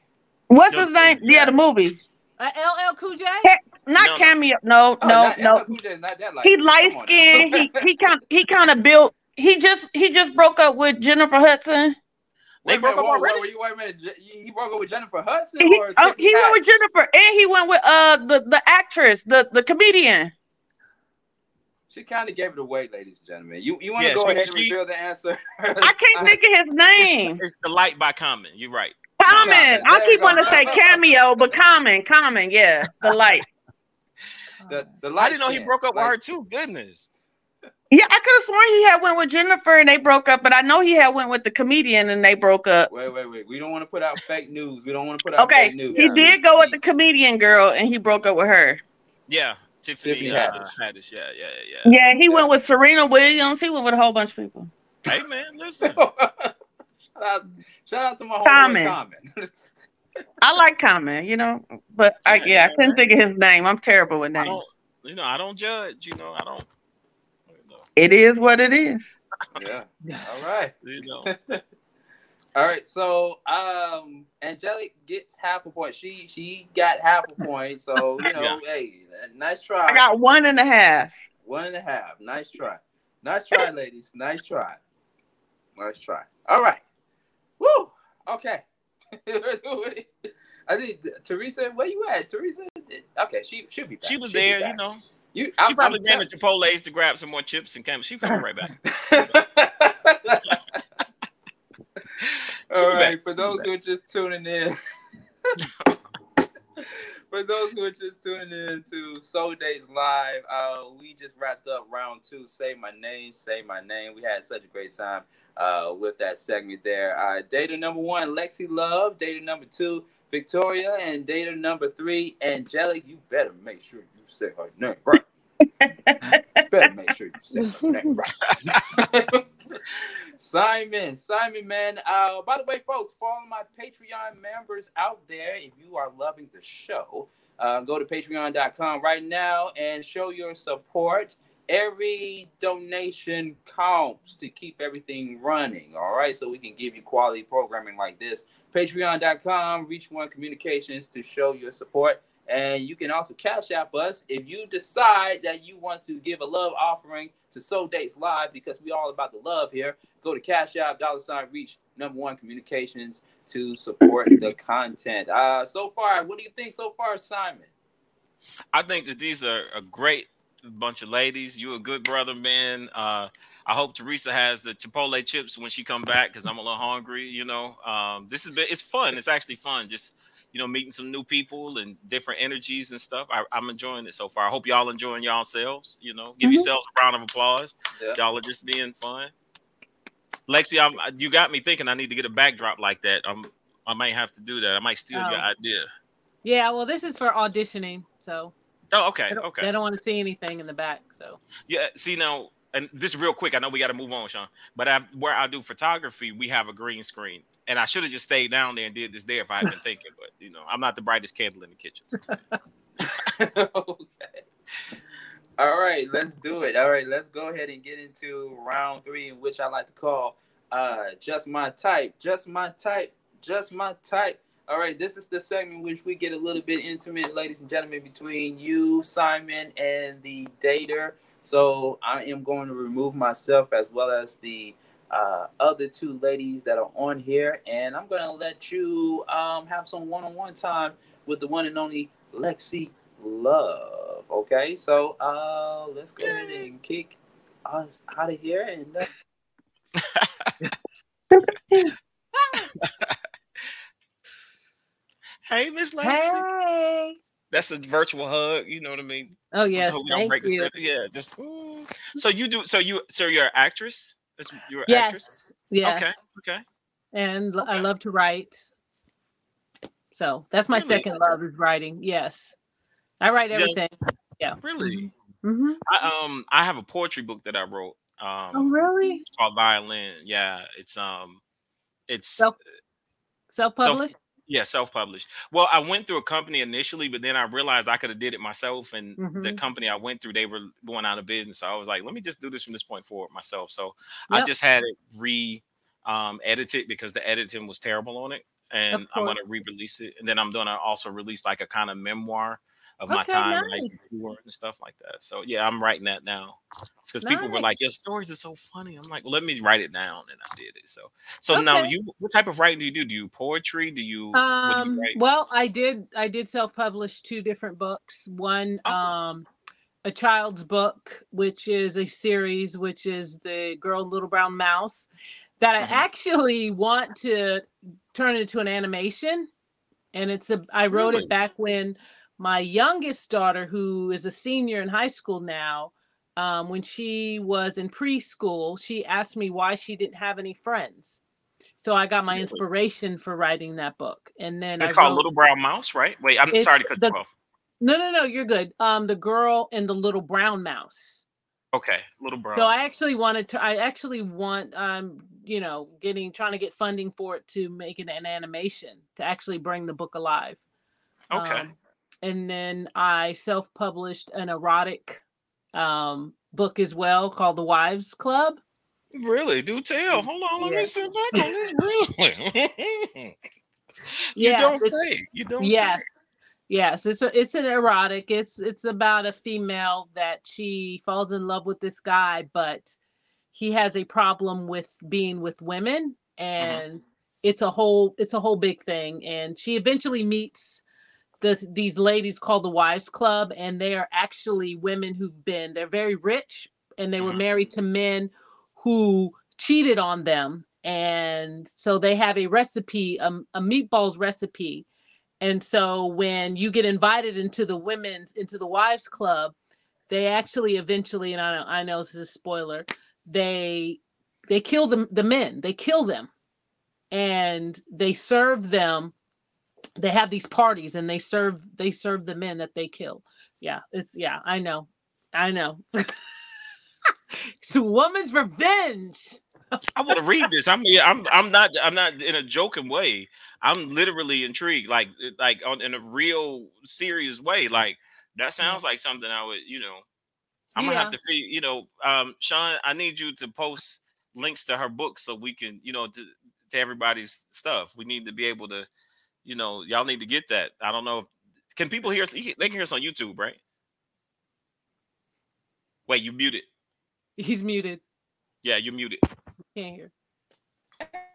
What's No, his name? yeah. Yeah, the movie. Uh, LL Cool J? Ca- Not No, no. cameo. No, Oh, no, not, no. LL Cool not that like He Come light on skinned. he he kind he kind of built. He just he just broke up with Jennifer Hudson. They Wait broke minute, up whoa, whoa, already? wait, wait a minute. He broke up with Jennifer Hudson He, or uh, he went with Jennifer, and he went with uh the the actress, the the comedian. She kind of gave it away, ladies and gentlemen. You you want to Yeah, go she- ahead and she- reveal the answer? I can't think of his name. It's the light by Common. You're right. Common. Common, I keep you wanting to say cameo, but Common, Common, yeah, the light. The, the I light didn't know he broke up with her too. Goodness. Yeah, I could have sworn he had went with Jennifer and they broke up, but I know he had went with the comedian and they broke up. Wait, wait, wait. We don't want to put out fake news. We don't want to put out Okay, fake news. he did go with the comedian girl and he broke up with her. Yeah, Tiffany, Tiffany uh, Haddish. Haddish. Yeah, yeah, yeah. Yeah, he went with Serena Williams. He went with a whole bunch of people. Hey man, listen. shout, out, shout out to my homeboy Common. Common. I like Common, you know, but I yeah, yeah I couldn't think of his name. I'm terrible with I names. don't, you know, I don't judge. You know, I don't. It is what it is. yeah. All right. You know, All right. So, um, Angelic gets half a point. She she got half a point. So you know, Yeah. hey, nice try. I got one and a half. One and a half. Nice try. Nice try, ladies. Nice try. Nice try. All right. Woo. Okay. I think Teresa, where you at? Teresa? Okay, she she'll be back. she was She'll there. You know, You, she I'm- probably I'm ran to Chipotle's to grab some more chips and came. She coming right back. All right, back. All right, for those who are just tuning in, for those who are just tuning in to Soul Dates Live, uh, we just wrapped up round two. Say my name, say my name. We had such a great time uh, with that segment there. Uh, data number one, Lexi Love. Data number two, Victoria, and data number three, Angelic. You better make sure you say her name right. better make sure you say her name right. Simon, Simon, man. Uh, by the way, folks, follow my Patreon members out there. If you are loving the show, uh, go to patreon.com right now and show your support. Every donation counts to keep everything running. All right, so we can give you quality programming like this. Patreon.com, Reach One Communications to show your support. And you can also cash app us if you decide that you want to give a love offering to Soul Dates Live because we all about the love here. Go to Cash App, dollar sign reach number one communications to support the content. Uh so far, what do you think so far, Simon? I think that these are a great bunch of ladies. You a good brother, man. Uh, I hope Teresa has the Chipotle chips when she come back because I'm a little hungry. You know, um, this is it's fun. It's actually fun. Just you know, meeting some new people and different energies and stuff. I, am enjoying it so far. I hope y'all enjoying yourselves. You know, give mm-hmm. yourselves a round of applause. Yeah. Y'all are just being fun. Lexi, I'm, you got me thinking. I need to get a backdrop like that. I'm, I might have to do that. I might steal oh. your idea. Yeah, well, this is for auditioning, so. Oh, okay, they okay. They don't want to see anything in the back, so. Yeah, see now, and this is real quick. I know we got to move on, Sean. But I, where I do photography, we have a green screen, and I should have just stayed down there and did this there if I had been thinking. But you know, I'm not the brightest candle in the kitchen. So. okay. All right, let's do it. All right, let's go ahead and get into round three, in which I like to call uh, "Just My Type." Just my type. Just my type. All right, this is the segment which we get a little bit intimate, ladies and gentlemen, between you, Simon, and the dater. So I am going to remove myself as well as the uh, other two ladies that are on here, and I'm going to let you um, have some one-on-one time with the one and only Lexi Love. Okay, so uh, let's go ahead and kick us out of here and. Uh... hey, Miss Lexi. Hey that's a virtual hug. You know what I mean? Oh yes, thank you. Yeah, just mm. so you do. So you so you're an actress. You're an yes. actress. Yes. Okay. Okay. And okay. I love to write. So that's my really? second love is writing. Yes, I write everything. Yeah. Really. Mm-hmm. I um I have a poetry book that I wrote. Um, oh really? It's called Violin. Yeah. It's um, it's self self published yeah self-published well i went through a company initially but then i realized i could have did it myself and mm-hmm. the company i went through they were going out of business so i was like let me just do this from this point forward myself so yep. i just had it re um, edited because the editing was terrible on it and i'm going to re-release it and then i'm going to also release like a kind of memoir of my okay, time nice. tour and stuff like that. So yeah, I'm writing that now. because nice. people were like, "Your stories are so funny." I'm like, well, "Let me write it down," and I did it. So so okay. now you, what type of writing do you do? Do you poetry? Do you? Um, do you well, I did. I did self-publish two different books. One, oh. um, a child's book, which is a series, which is the Girl Little Brown Mouse, that mm-hmm. I actually want to turn into an animation. And it's a. I wrote really? it back when my youngest daughter, who is a senior in high school now, um, when she was in preschool, she asked me why she didn't have any friends. So I got my inspiration for writing that book. And then it's I called wrote, Little Brown Mouse, right? Wait, I'm sorry to cut the, you off. No, no, no, you're good. Um, the girl and the little brown mouse. Okay, little brown. So I actually wanted to. I actually want, um, you know, getting trying to get funding for it to make it an animation to actually bring the book alive. Okay. Um, and then I self-published an erotic um, book as well called The Wives Club. Really? Do tell. Hold on, let yeah. me sit back on this. Really? you yeah, don't say. You don't yes. say. Yes, it's a, it's an erotic. It's it's about a female that she falls in love with this guy, but he has a problem with being with women, mm-hmm. and uh-huh. it's a whole it's a whole big thing. And she eventually meets the, these ladies called the Wives Club, and they are actually women who've been, they're very rich and they were mm-hmm. married to men who cheated on them. And so they have a recipe, a, a meatballs recipe. And so when you get invited into the women's, into the Wives Club, they actually eventually, and I know, I know this is a spoiler, they they kill the, the men, they kill them and they serve them they have these parties and they serve they serve the men that they kill. Yeah, it's yeah, I know. I know. it's a woman's revenge. I want to read this. I'm yeah, I'm I'm not I'm not in a joking way. I'm literally intrigued, like like on in a real serious way. Like that sounds like something I would, you know. I'm gonna have to feed, you know, um, Sean. I need you to post links to her book so we can, you know, to to everybody's stuff. We need to be able to you know, y'all need to get that. I don't know if can people hear us? They can hear us on YouTube, right? Wait, you muted. He's muted. Yeah, you're muted. Can't hear.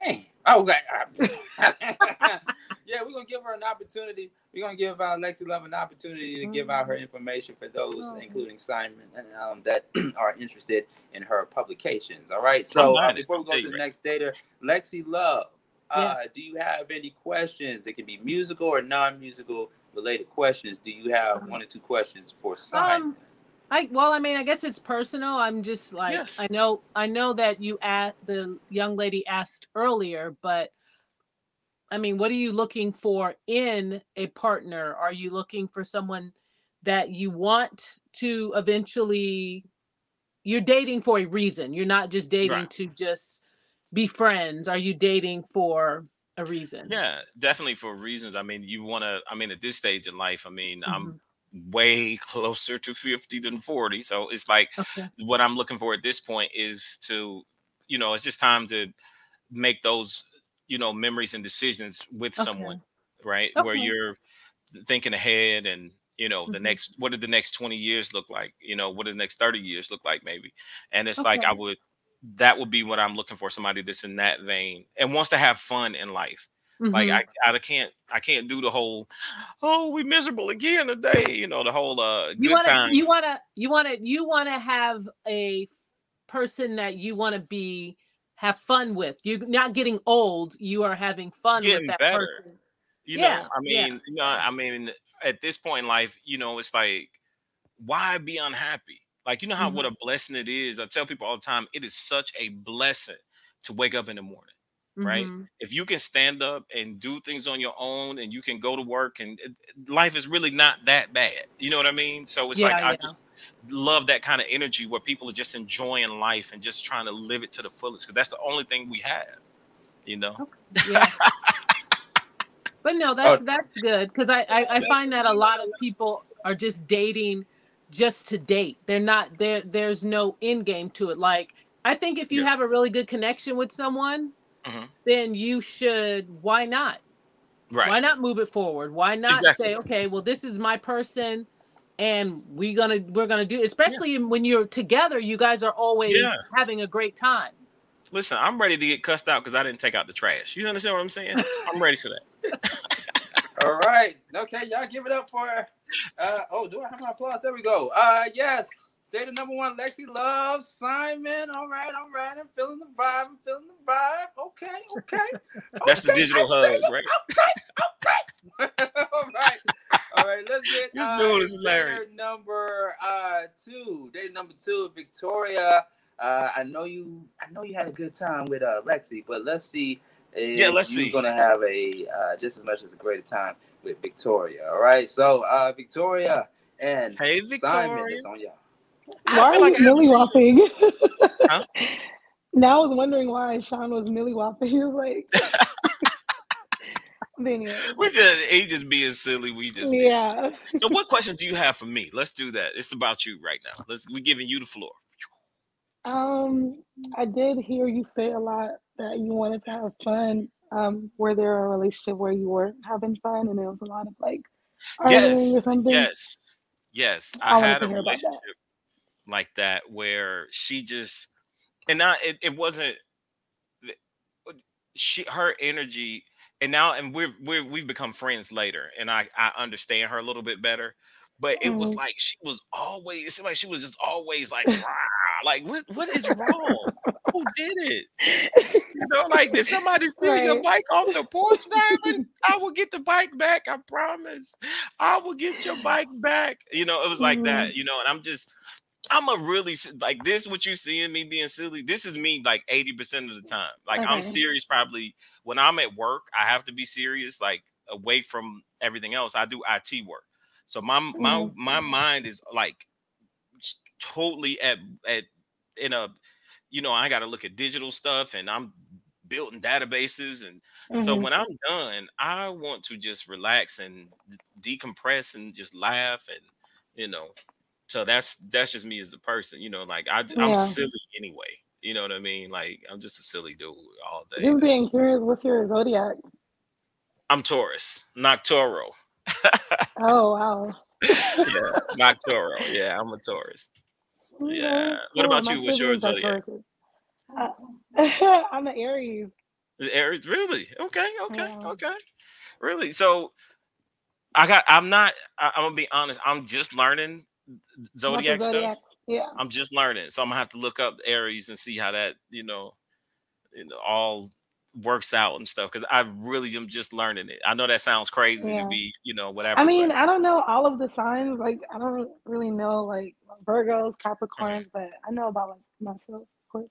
Hey, oh, okay. yeah, we're gonna give her an opportunity. We're gonna give uh, Lexi Love an opportunity to give out her information for those, Oh. including Simon, um, that are interested in her publications. All right. So uh, before we go to the right next data, Lexi Love, uh, Yes. do you have any questions? It can be musical or non-musical related questions. Do you have one or two questions for Simon? Um, I well, I mean, I guess it's personal. I'm just like Yes. I know I know that you asked the young lady asked earlier, but I mean, what are you looking for in a partner? Are you looking for someone that you want to eventually you're dating for a reason. You're not just dating Right. to just be friends. Are you dating for a reason? Yeah, definitely for reasons. I mean, you want to. I mean, at this stage in life, I mean, Mm-hmm. I'm way closer to 50 than 40. So it's like Okay. what I'm looking for at this point is to, you know, it's just time to make those, you know, memories and decisions with someone, right? Where you're thinking ahead and you know the Mhm. next what did the next 20 years look like you know what did the next 30 years look like maybe and it's like i would that would be what i'm looking for somebody that's in that vein and wants to have fun in life like Mhm. I, I can't i can't do the whole oh we miserable again today you know the whole uh good you want to time you want to you want to you want to have a person that you want to be have fun with you're not getting old you are having fun Getting with that better. person you Yeah, know i yeah. mean you know i mean at this point in life you know it's like why be unhappy like you know how what Mm-hmm. a blessing it is i tell people all the time it is such a blessing to wake up in the morning right Mhm. if you can stand up and do things on your own and you can go to work and it- life is really not that bad you know what i mean so it's like Yeah, i yeah. just love that kind of energy where people are just enjoying life and just trying to live it to the fullest because that's the only thing we have you know yeah but no that's that's good because I, I i find that a lot of people are just dating just to date. They're not there there's no end game to it. Like i think if you have a really good connection with someone Mhm. then you should why not? Right. Why not move it forward? Why not Exactly. say okay well this is my person and we gonna we're gonna do especially when you're together you guys are always Yeah. having a great time. Listen i'm ready to get cussed out because i didn't take out the trash. You understand what i'm saying? I'm ready for that All right. Okay, y'all give it up for uh oh, do I have my applause? There we go. Uh yes. Data number one, Lexi Love, Simon. All right, all right. I'm feeling the vibe. I'm feeling the vibe. Okay, okay. that's the digital hug right all right. All right, let's get This uh, dude is hilarious. number uh two. Data number two, Victoria. Uh, I know you I know you had a good time with uh Lexi, but let's see Yeah, let's see. you're see. gonna have a uh, just as much as a great time with Victoria. All right. So uh Victoria and Hey, Simon Victoria. is on y'all. Why are like you haven't milly seen whopping? Huh? now I was wondering why Sean was milly whopping. He was like, but anyway, we just he just being silly we just being silly. yeah. so what question do you have for me let's do that it's about you right now let's we're giving you the floor Um, I did hear you say a lot that you wanted to have fun. Um, were there a relationship where you weren't having fun and there was a lot of like arguing yes or something? yes yes I i had a about that. relationship like that where she just and not it, it wasn't she her energy and now and we're, we're we've become friends later and i i understand her a little bit better but it was Mhm. like she was always it seemed like she was just always like like what what is wrong who did it you know like did somebody steal your bike off the porch darling i will get the bike back i promise i will get your bike back you know it was like Mhm. that you know and i'm just I'm a really like this. What you seeing me being silly? This is me like eighty percent of the time. Like I'm serious. Probably when I'm at work, I have to be serious. Like away from everything else, I do IT work. So my my Mhm. my mind is like totally at at in a you know I got to look at digital stuff and I'm building databases and so Mhm. when I'm done, I want to just relax and decompress and just laugh and you know. So that's that's just me as a person, you know. Like I, I'm silly anyway. You know what I mean? Like I'm just a silly dude all day. Just That's- being curious, what's your zodiac? I'm Taurus, Noctoro. Oh wow. yeah, Noctoro. Yeah, I'm a Taurus. Yeah. What about you? What's yours? zodiac? Uh, I'm an Aries. Aries, really? Okay, okay, Yeah. okay. Really? So I got. I'm not. I, I'm gonna be honest. I'm just learning zodiac, zodiac, stuff. yeah. I'm just learning, so I'm gonna have to look up Aries and see how that you know, you know, all works out and stuff. Because I really am just learning it. I know that sounds crazy Yeah. to be, you know, whatever. I mean, but I don't know all of the signs. Like, I don't really know like Virgos, Capricorns, but I know about like myself, of course.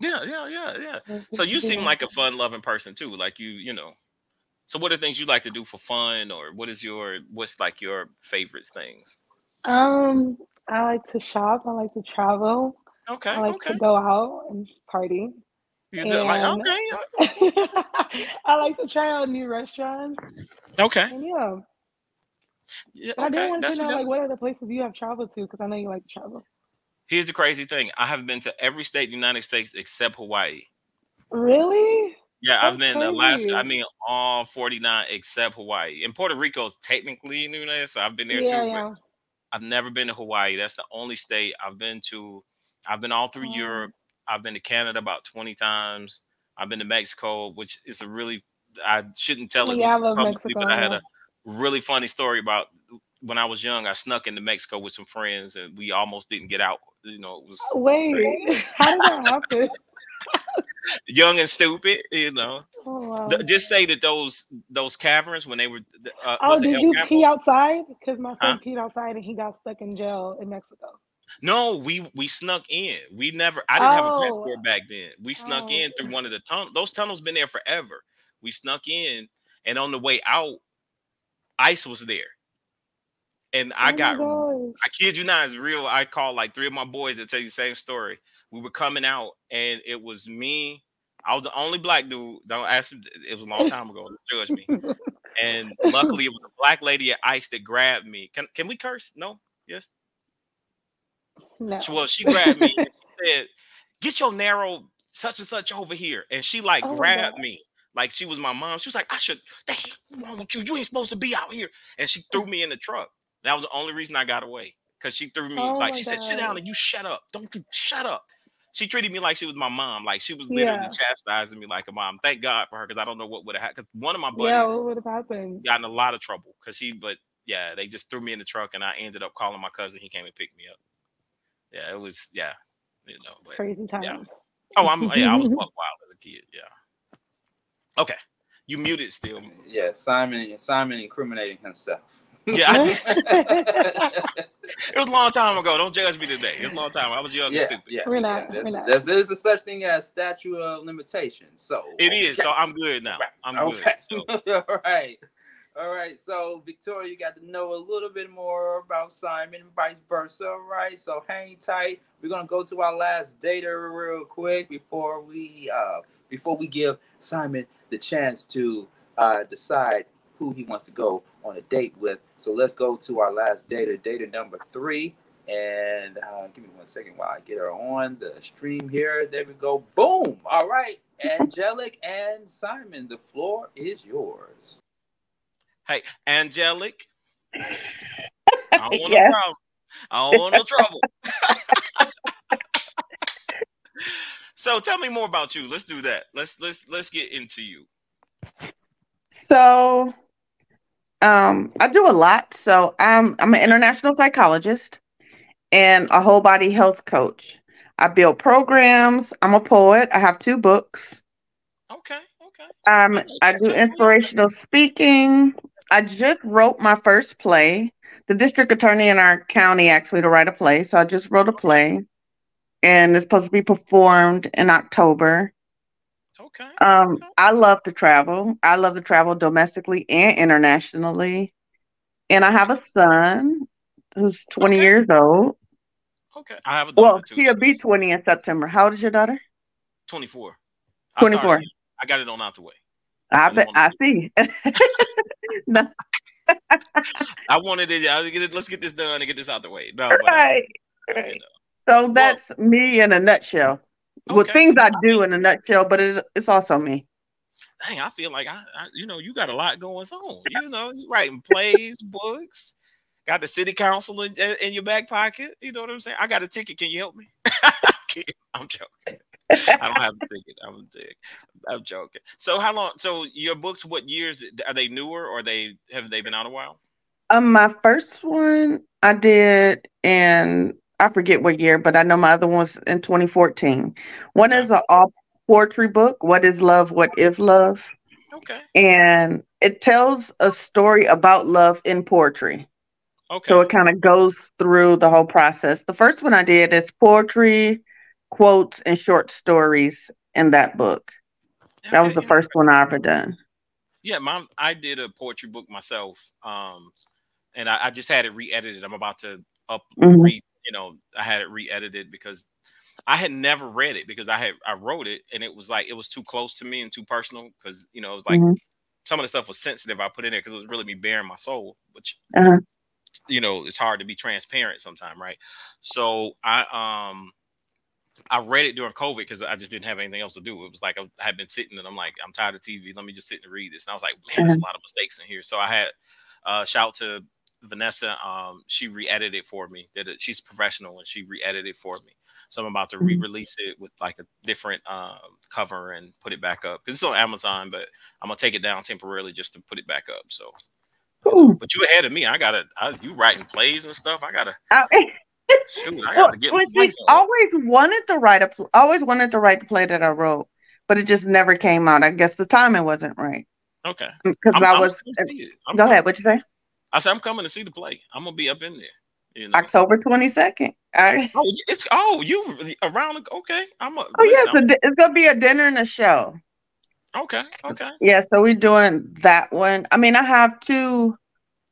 yeah, yeah, yeah, yeah. So you seem like a fun-loving person too. Like you, you know. So what are things you like to do for fun, or what is your what's like your favorite things? Um, I like to shop. I like to travel. Okay, I like okay. to go out and party. You do, like okay, I like to try out new restaurants. okay, And yeah, yeah, I did okay. want That's to know like what are the places you have traveled to because I know you like to travel. Here's the crazy thing: I have been to every state in the United States except Hawaii. Really? Yeah, I've That's been to Alaska. I mean, all 49 except Hawaii. And Puerto Rico's technically in the United, States, so I've been there Yeah, too. yeah. I've never been to Hawaii. That's the only state I've been to. I've been all through Oh. Europe. I've been to Canada about 20 times. I've been to Mexico, which is a really I shouldn't tell it Yeah, publicly, but I had Mexico, a really funny story about when I was young. I snuck into Mexico with some friends, and we almost didn't get out. You know, it was Wait, how did that happen? young and stupid. You know, Oh wow. Th- just say that those those caverns when they were uh, Oh, was did you pee outside? Because my Huh? friend peed outside and he got stuck in jail in Mexico. No, we we snuck in. We never. I didn't have a Oh. passport back then. We snuck in Oh. through one of the tunnels. Those tunnels been there forever. We snuck in, and on the way out, ice was there. And I Oh got. I kid you not, it's real. I called like three of my boys to tell you the same story. We were coming out, and it was me. I was the only black dude. Don't ask me. It was a long time ago. Don't judge me. And luckily, it was a black lady at ICE that grabbed me. Can can we curse? No. Yes. No. She- Well, she grabbed me and she said, "Get your narrow such and such over here," and she like Oh grabbed God. me like she was my mom. She was like, "I should. What's wrong with you? You ain't supposed to be out here." And she threw me in the truck. That was the only reason I got away because she threw me Oh like she said, "Sit down and you shut up. Don't you shut up." She treated me like she was my mom. Like she was literally Yeah. chastising me like a mom. Thank God for her because I don't know what would have happened. Because one of my buddies Yeah, what would have happened? got in a lot of trouble because he, but yeah, they just threw me in the truck and I ended up calling my cousin. He came and picked me up. Yeah, it was yeah, you know. But Crazy yeah. Oh, I'm yeah, I was wild as a kid. Yeah. Okay, you muted still. Yeah, Simon Simon incriminating himself. Yeah, I did. it was a long time ago. Don't judge me today. It was a long time. I was young yeah, and stupid. yeah, We're yeah. not- There's, we're not. there's, there's a such thing as statute of limitations. So It is. So I'm good now. I'm okay. good. So All right. All right. So Victoria, you got to know a little bit more about Simon and vice versa. All right. So hang tight. We're gonna go to our last data real quick before we uh before we give Simon the chance to uh decide who he wants to go on a date with. So let's go to our last data, data number three. And uh, give me one second while I get her on the stream here. There we go. Boom. All right. Angelic and Simon, the floor is yours. Hey, Angelic. I don't want Yes. no problem. I don't want no trouble. so tell me more about you. Let's do that. Let's let's let's get into you. So, um, I do a lot. So I'm I'm an international psychologist and a whole body health coach. I build programs. I'm a poet. I have two books. Okay, okay. Um, I do inspirational speaking. I just wrote my first play. The district attorney in our county asked me to write a play, so I just wrote a play, and it's supposed to be performed in October. Okay. Um, I love to travel. I love to travel domestically and internationally. And I have a son who's 20 years old. Okay. I have a daughter Well, too. he'll be 20 in September. How old is your daughter? 24. I 24. started- I got it on out the way. I bet I see. no, I wanted it. I was gonna- Let's get this done and get this out the way. No, but, uh, right. right. So that's me in a nutshell. With things I do in a nutshell, but it's, it's also me. dang, I feel like I, I, you know, you got a lot going on. You know, you writing plays, books, got the city council in, in your back pocket. You know what I'm saying? I got a ticket. Can you help me? I'm joking. I don't have a ticket. I'm ticket. I'm joking. So how long? So your books, what years are they newer or they have they been out a while? Um, my first one I did in I forget what year, but I know my other one's in 2014. One Okay. is an all poetry book. What is love? What if love? Okay. And it tells a story about love in poetry. Okay. So it kind of goes through the whole process. The first one I did is poetry, quotes, and short stories in that book. That was the first one I ever done. Yeah, my I did a poetry book myself, um, and I, I just had it re-edited. I'm about to up Mhm. re, you know, I had it re-edited because I had never read it because I had I wrote it and it was like it was too close to me and too personal because you know it was like Mhm. some of the stuff was sensitive I put in there because it was really me bearing my soul, which Uh-huh. you know it's hard to be transparent sometimes, right? So I um I read it during COVID because I just didn't have anything else to do. It was like I had been sitting and I'm like, I'm tired of TV. Let me just sit and read this. And I was like, man, there's a lot of mistakes in here. So I had uh shout to Vanessa. Um, she re-edited it for me. It, she's professional and she re-edited it for me. So I'm about to Mhm. re-release it with like a different um cover and put it back up because it's on Amazon, but I'm gonna take it down temporarily just to put it back up. So, Ooh. but you ahead of me. I gotta. I, you writing plays and stuff. I gotta. I- Shoot, I gotta get. well, see, always wanted to write a, pl- always wanted to write the play that I wrote, but it just never came out. I guess the timing wasn't right Okay. because I'm- I was. gonna see it. I'm Go coming. ahead. What you say? I said I'm coming to see the play. I'm gonna be up in there. You know. October twenty second. I, Oh, it's oh you around? Okay, I'm a. oh yes, a di- it's gonna be a dinner and a show. Okay, okay. Yeah, so we're doing that one. I mean, I have two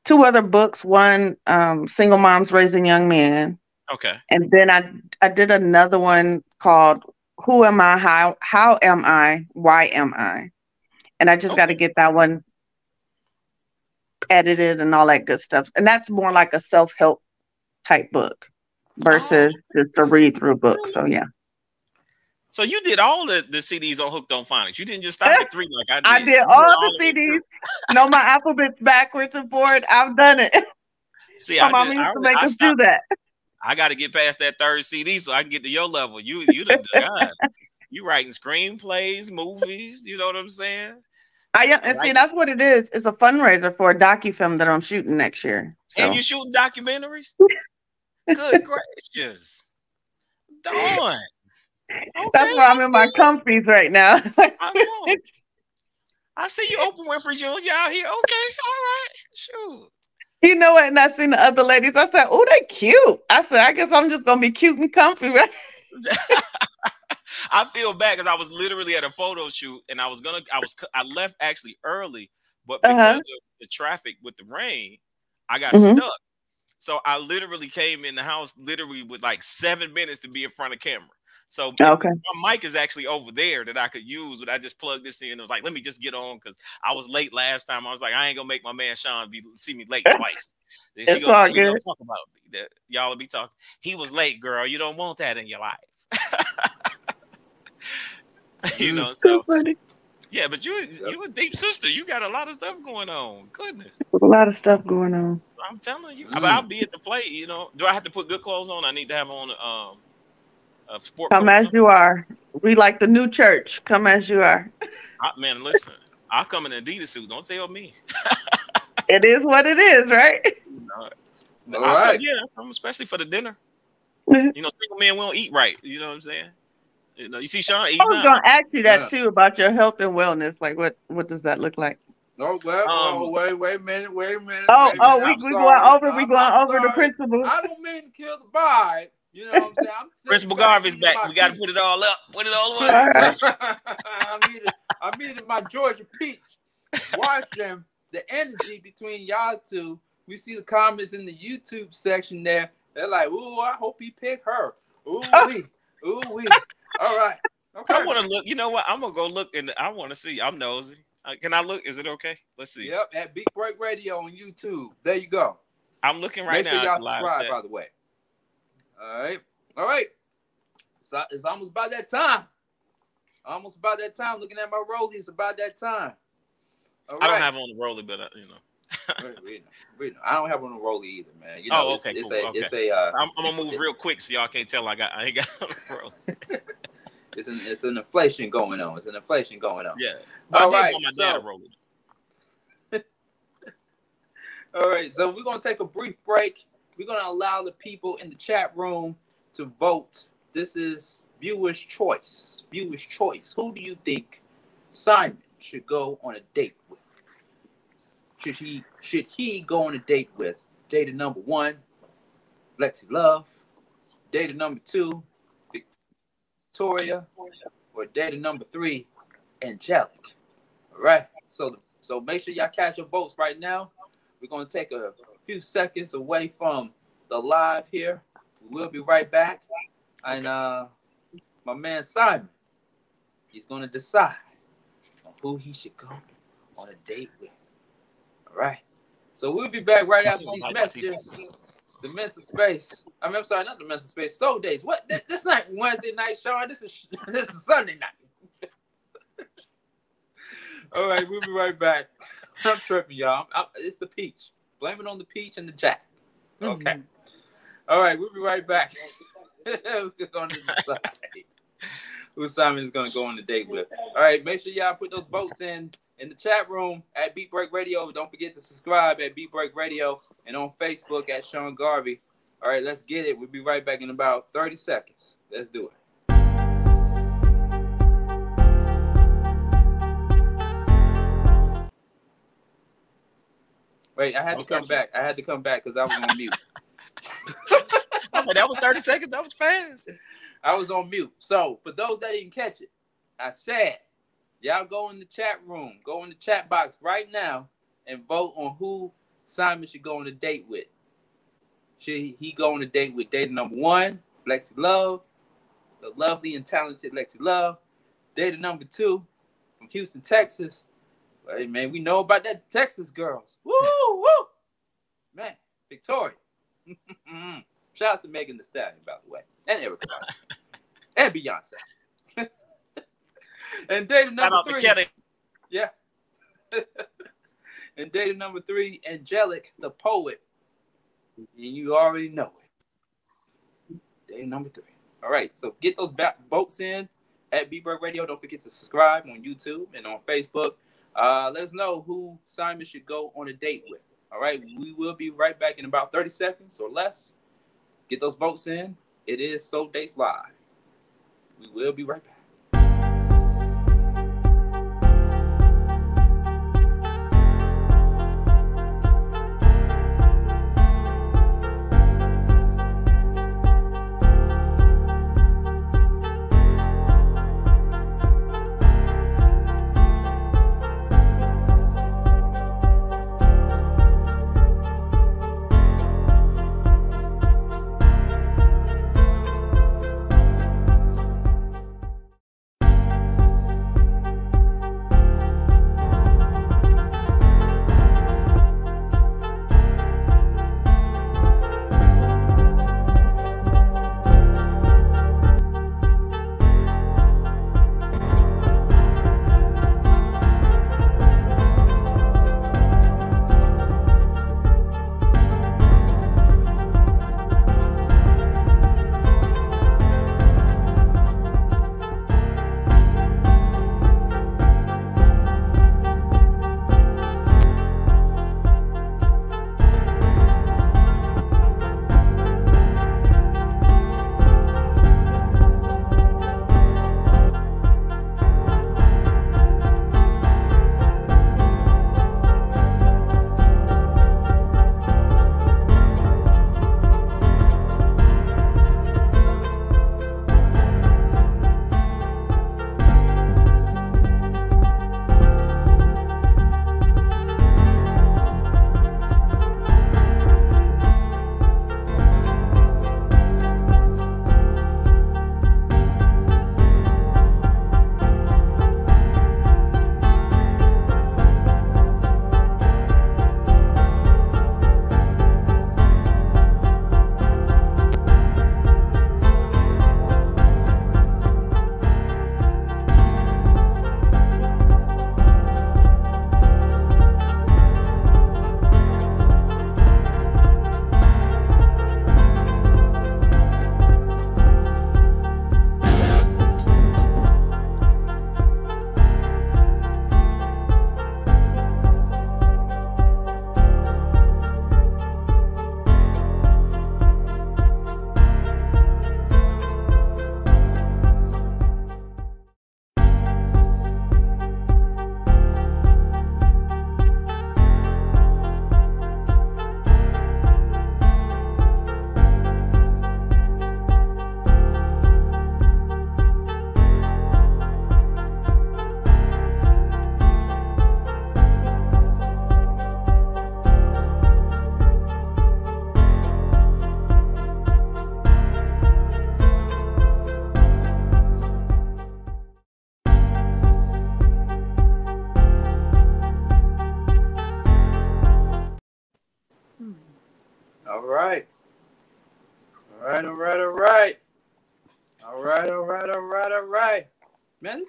two other books. One, um, single moms raising young men, Okay. and then I I did another one called Who Am I? How How Am I? Why Am I? And I just oh. got to get that one edited and all that good stuff. And that's more like a self help type book versus oh. just a read through book. So oh. yeah, So you did all the, the CDs on Hooked on Phonics. You didn't just stop at three like I did. I You did all of the. CDs. know my alphabets backwards and forward. I've done it. See, My I, mama just, used I, to make I us do that. I got to get past that third CD so I can get to your level. You, you the God. You writing screenplays, movies. You know what I'm saying? I am, and see, that's what it is. It's a fundraiser for a docufilm that I'm shooting next year. So And you shooting documentaries? Good gracious. Dawn. that's why I'm in my comfies right now. I know. I see you Oprah Winfrey Jr. out here. Okay, all right. Shoot. You know what? And I seen the other ladies. I said, "Oh, they cute." I said, "I guess I'm just gonna be cute and comfy." Right? I feel bad because I was literally at a photo shoot and I was gonna I was I left actually early, but because Uh-huh. of the traffic with the rain, I got Mhm. stuck. So I literally came in the house literally with like seven minutes to be in front of camera. So Okay. my mic is actually over there that I could use, but I just plugged this in. It was like, let me just get on because I was late last time. I was like, I ain't gonna make my man Sean be see me late twice. Then It's gonna- all he gonna talk about. That y'all will be talking. He was late, girl. You don't want that in your life. you know, so funny. yeah, but you you a deep sister. You got a lot of stuff going on. Goodness. A lot of stuff going on. I'm telling you. But I'll be at the plate, you know. Do I have to put good clothes on? I need to have on um a sport Come coat as you are. We like the new church. Come as you are. I, man, listen. I'll come in an Adidas suit. Don't tell me. It is what it is, right? All right. Yeah, I'm especially for the dinner. Mhm. You know, single men won't eat right. You know what I'm saying? You know, you see Sean eating I was gonna ask you that Yeah. too about your health and wellness. Like, what what does that look like? Oh well, Um, oh, wait, wait a minute, wait a minute. Oh, wait oh, we we going over. We I'm- going I'm over the sorry. principles. I don't mean to kill the vibe. You know what I'm saying? I'm sitting Principal back Garvey's back. We got to put it all up. Put it all All up. I'm eating, I'm eating my Georgia peach, watching the energy between y'all two. We see the comments in the YouTube section there. They're like, "Ooh, I hope he pick her." Ooh wee, ooh wee. All right, okay. I want to look. You know what? I'm gonna go look, and I want to see. I'm nosy. Uh, can I look? Is it okay? Let's see. Yep, at Big Break Radio on YouTube. There you go. I'm looking right Make sure y'all at the subscribe, by the way. All right, all right. It's, it's almost about that time. Almost about that time. Looking at my rollie, it's about that time. All I don't have on the roller, but uh, you know. I don't have on a rollie either, man. You know, oh, okay, it's cool. a, okay. it's a. Uh, I'm, I'm gonna move real quick so y'all can't tell I got I ain't got on the roller. It's an it's an inflation going on. It's an inflation going on. Yeah. All I right. want my dad to So, all right. So we're gonna take a brief break. We're gonna allow the people in the chat room to vote. This is viewers' choice. Viewers' choice. Who do you think Simon should go on a date with? Should he should he go on a date with data number one, Lexi Love, data number two, Victoria, or data number three, Angelic? All right. So so make sure y'all catch your votes right now. We're gonna take a few seconds away from the live here. We'll be right back. And uh my man Simon, he's gonna decide on who he should go on a date with. All right. So we'll be back right after these messages. The mental space. I mean, I'm sorry, not the mental space. Soul Dates. What? This, this not Wednesday night, Sean. This is this is Sunday night. All right, we'll be right back. I'm tripping, y'all. I'm- it's the peach. Blame it on the peach and the jack. Mm-hmm. Okay. All right, we'll be right back. we're going to decide who Simon is going to go on the date with. All right, make sure y'all put those votes in in the chat room at Beat Break Radio. Don't forget to subscribe at Beat Break Radio and on Facebook at Sean Garvey. All right, let's get it. We'll be right back in about 30 seconds. Let's do it. Wait, I had to come back. I had to come back because I was on mute. I was like, that was 30 seconds. That was fast. I was on mute. So for those that didn't catch it, I said, y'all go in the chat room, go in the chat box right now and vote on who Simon should go on a date with. Should he go on a date with date number one, Lexi Love, the lovely and talented Lexi Love. Date number two from Houston, Texas. Hey man, we know about that Texas girls. Woo woo, man, Victoria. Shout out to Megan Thee Stallion, by the way, and Erica, and Beyonce. and data Shout number three. Yeah. and data number three, Angelic, the poet. And you already know it. Data number three. All right, so get those votes in at B-Bird Radio. Don't forget to subscribe on YouTube and on Facebook. Uh, let us know who Simon should go on a date with. All right, we will be right back in about 30 seconds or less. Get those votes in. It is Soul Dates Live. We will be right back.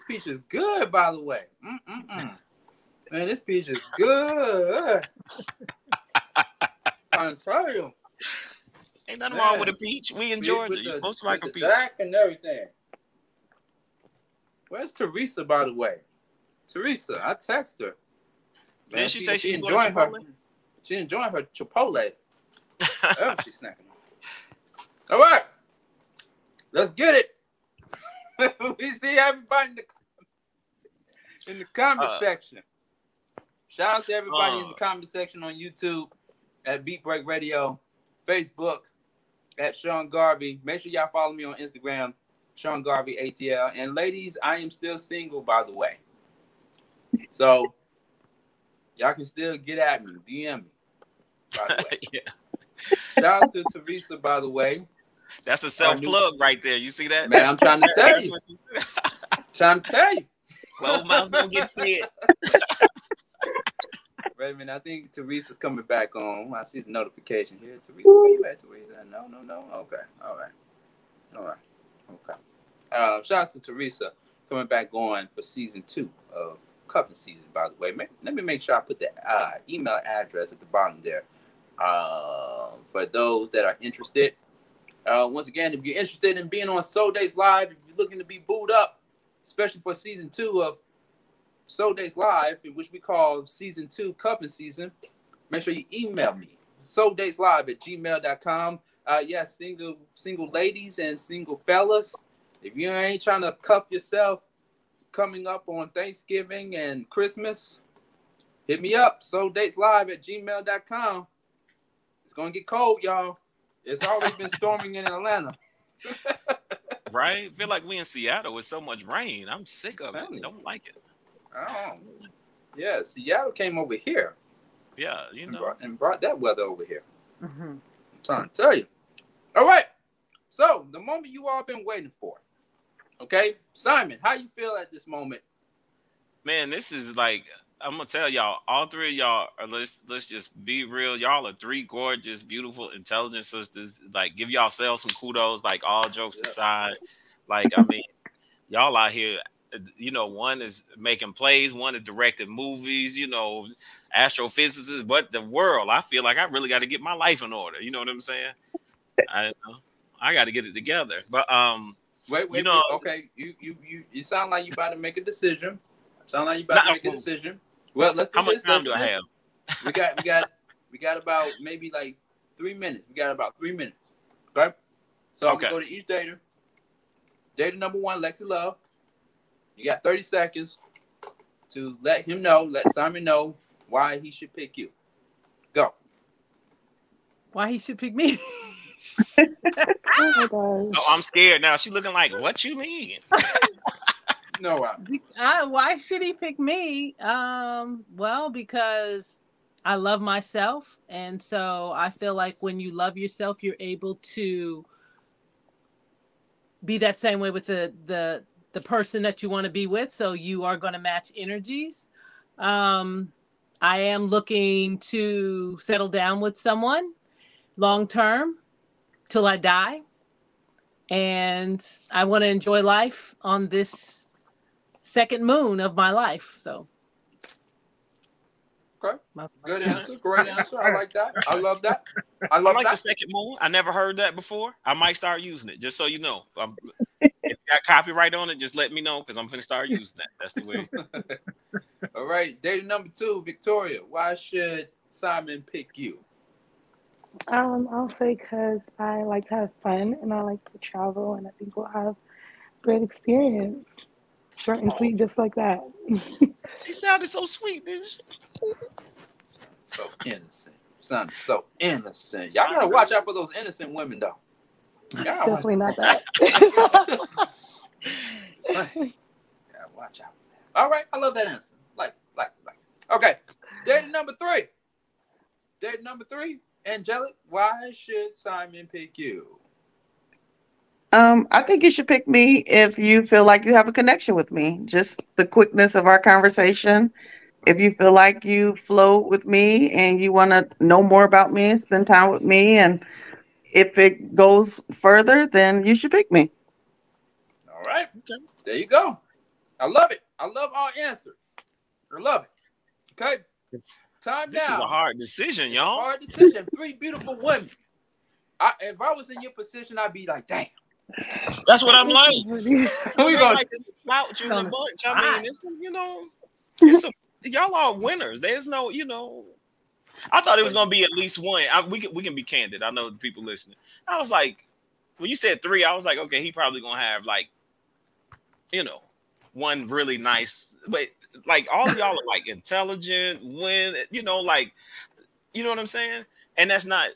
This peach is good, by the way. Mm-mm-mm. Man, this peach is good. I'm sorry. Ain't nothing wrong with a peach. We in Georgia. the- supposed like a peach. Jack and everything. Where's Teresa, by the way? Teresa, I text her. Didn't she say she going enjoying her. She enjoying her Chipotle. oh, she's snacking. All right, let's get it. we see everybody in the in the comment Uh, section. Shout out to everybody in uh, the comment section on YouTube, at Beat Break Radio, Facebook, at Sean Garvey. Make sure y'all follow me on Instagram, Sean Garvey ATL. And ladies, I am still single, by the way. So y'all can still get at me, DM me. By the way. yeah. Shout out to Teresa, by the way. That's a self plug right there. You see that? Man, I'm trying to tell you. trying to tell you. Closed mouths don't get fed. Minute. I think Teresa's coming back on. I see the notification here. Teresa, where you at, Teresa? No, no, no. Okay. All right. All right. Okay. Uh, shout out to Teresa coming back on for season two of cuffing season, by the way. Let me make sure I put the uh, email address at the bottom there um, for those that are interested. Uh, once again, if you're interested in being on Soul Dates Live, if you're looking to be booed up, especially for season two of Soul Dates Live, which we call season two cuffing season, make sure you email me. Soul Live at gmail.com. Uh, yes, single single ladies and single fellas. If you ain't trying to cuff yourself coming up on Thanksgiving and Christmas, hit me up. Soul Dates Live at gmail.com. It's gonna get cold, y'all. It's already been storming in Atlanta. Right? Feel like we in Seattle with so much rain. I'm sick of Telling you. it. Don't like it. Oh, yeah. Seattle came over here Yeah, you and know. brought, and brought that weather over here. Mm-hmm. I'm trying to tell you. All right. So the moment you all been waiting for. Okay, Simon, how you feel at this moment? Man, this is like I'm gonna tell y'all, all three of y'all are let's let's just be real. Y'all are three gorgeous, beautiful, intelligent sisters. Like give y'all yourselves some kudos, like all jokes aside. Like, I mean, y'all out here, you know, one is making plays, one is directing movies, you know, astrophysicists, but the world, I feel like I really got to get my life in order. You know what I'm saying? I I got to get it together. But um Wait, wait, You know- wait. okay. You you you you sound like you about to make a decision. Sound like you about to make a decision. Well, let's do how much this, time let's do I have? We got we got we got about maybe like three minutes. We got about three minutes. Okay. So I'm gonna go to each data. Data number one, Lexi Love. You got 30 seconds to let him know, let Simon know why he should pick you. Go. Why he should pick me? Oh my gosh. Oh, I'm scared now. She looking like, what you mean? No, I, I, why should he pick me? Um, well, because I love myself, and so I feel like when you love yourself, you're able to be that same way with the the the person that you want to be with. So you are going to match energies. Um, I am looking to settle down with someone long term till I die. And I want to enjoy life on this second moon of my life. So, Okay. Good answer. Great answer. I like that. I love that. I love I like that. the second moon. I never heard that before. I might start using it, just so you know. Um, if you got copyright on it, just let me know because I'm gonna start using that. That's the way. All right. Data number two, Victoria. Why should Simon pick you? Um, I'll say because I like to have fun and I like to travel, and I think we'll have great experience. Short and sweet, just like that. She sounded so sweet, didn't she? So innocent. Sounded so innocent. Y'all gotta watch out for those innocent women, though. Y'all Definitely not that. gotta watch out. All right. I love that answer. Like, like, like. Okay. Data number three. Data number three, Angelic. Why should Simon pick you? Um, I think you should pick me if you feel like you have a connection with me. Just the quickness of our conversation If you feel like you float with me and you want to know more about me and spend time with me, and if it goes further, then you should pick me. All right. Okay. There you go. I love it. I love our answers. I love it. Okay. Time now. This now. is a hard decision, y'all. Hard decision. Three beautiful women. I, if I was in your position, I'd be like, damn. That's what I'm like. we gonna like this slouch in the bunch. I mean, it's you know, it's a, y'all are winners. There's no, you know. I thought it was gonna be at least one. I, we can we can be candid. I know the people listening. I was like, when you said three, I was like, okay, he probably gonna have like, you know, one really nice. But like all y'all are like intelligent, when you know, like, you know what I'm saying. And that's not,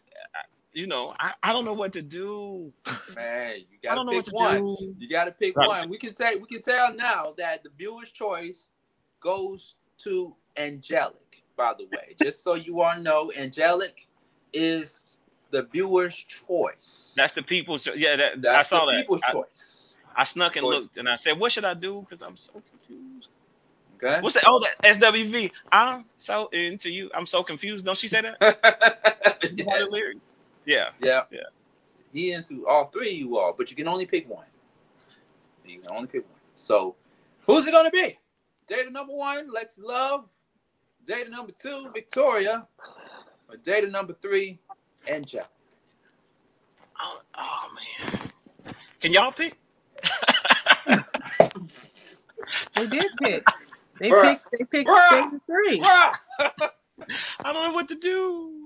you know, I, I don't know what to do. Man, you I gotta don't know pick what to one. do. You gotta pick Right. one. We can say we can tell now that the viewer's choice goes to Angelic, by the way. Just so you all know, Angelic is the viewer's choice. That's the people's. Yeah, that, I That's saw the that. people's I, choice. I snuck and looked, and I said, "What should I do?" Because I'm so confused. Okay. What's that? Oh, that SWV. I'm so into you. I'm so confused. Don't she say that? You know the lyrics? Yeah. Yeah. Yeah. He into all three of you all, but you can only pick one. You can only pick one. So who's it gonna be? Data number one, Lex Love. Data number two, Victoria. Or data number three, Angel. Oh, oh man. Can y'all pick? They did pick. They Bruh. picked. They picked Bruh. Data three. I don't know what to do.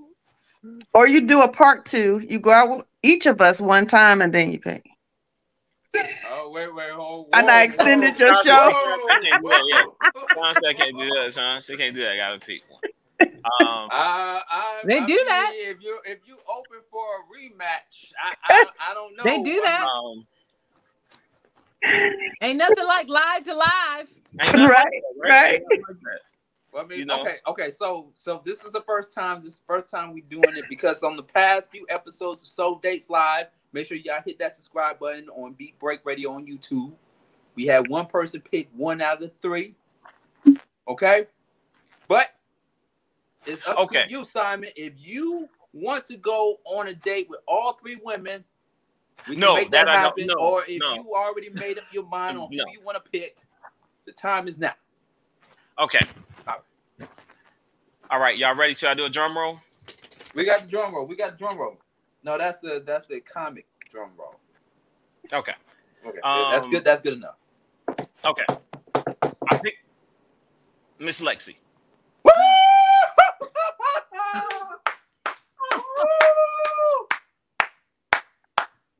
Or you do a part two. You go out with each of us one time and then you pick. Oh, wait, wait, hold And I extended your show. Sean said can't do that, yeah. Sean said can't do that. Sean said can't do that. I gotta pick one. Um, Uh, I, They I do mean, that. If you if you open for a rematch, I I, I don't know. They do that. um, Ain't nothing like live to live. ain't nothing like Right, right. Ain't nothing like that. Well, I mean, You know. okay, okay. So, so this is the first time. This first time we doing it because on the past few episodes of Soul Dates Live, make sure y'all hit that subscribe button on Beat Break Radio on YouTube. We had one person pick one out of the three. Okay, but it's up Okay. to you, Simon. If you want to go on a date with all three women, we can No, make that, that happen. no, or if no. you already made up your mind on who you want to pick, the time is now. Okay. All right, y'all ready? Should I do a drum roll? We got the drum roll. We got the drum roll. No, that's the that's the comic drum roll. Okay. Okay, that's Um, good. That's good enough. Okay. I pick Miss Lexi.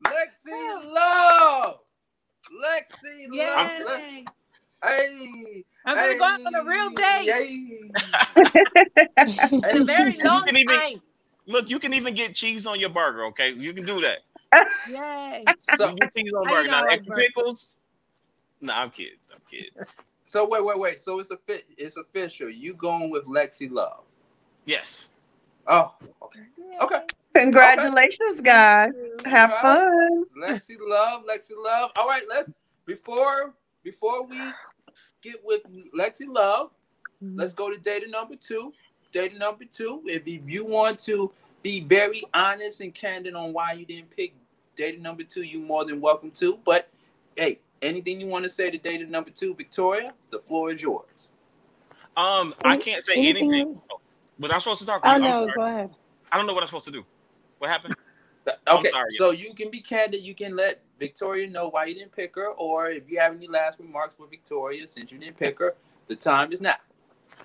Lexi Love. Lexi Love. Yay. Hey. I'm gonna go out on a real date. Yay. It's a very long can even- time. Look, you can even get cheese on your burger. Okay, you can do that. Yay. So, You get cheese on burger. Don't like extra pickles. No, I'm kidding. I'm kidding. so wait, wait, wait. So it's a fit. It's official. You going with Lexi Love? Yes. Oh, okay. Okay. Congratulations, guys. Have All right. fun. Lexi Love, Lexi Love. All right, let's before before we get with Lexi Love, let's go to data number two. Data number two. If you- you want to be very honest and candid on why you didn't pick data number two, you're more than welcome to. But hey, anything you want to say to data number two, Victoria, the floor is yours. Um, I can't say anything- anything. Was I supposed to talk? Oh I'm no, go ahead. I don't know what I'm supposed to do. What happened? I'm Okay, sorry. so you can be candid. You can let Victoria know why you didn't pick her, or if you have any last remarks for Victoria since you didn't pick her, the time is now.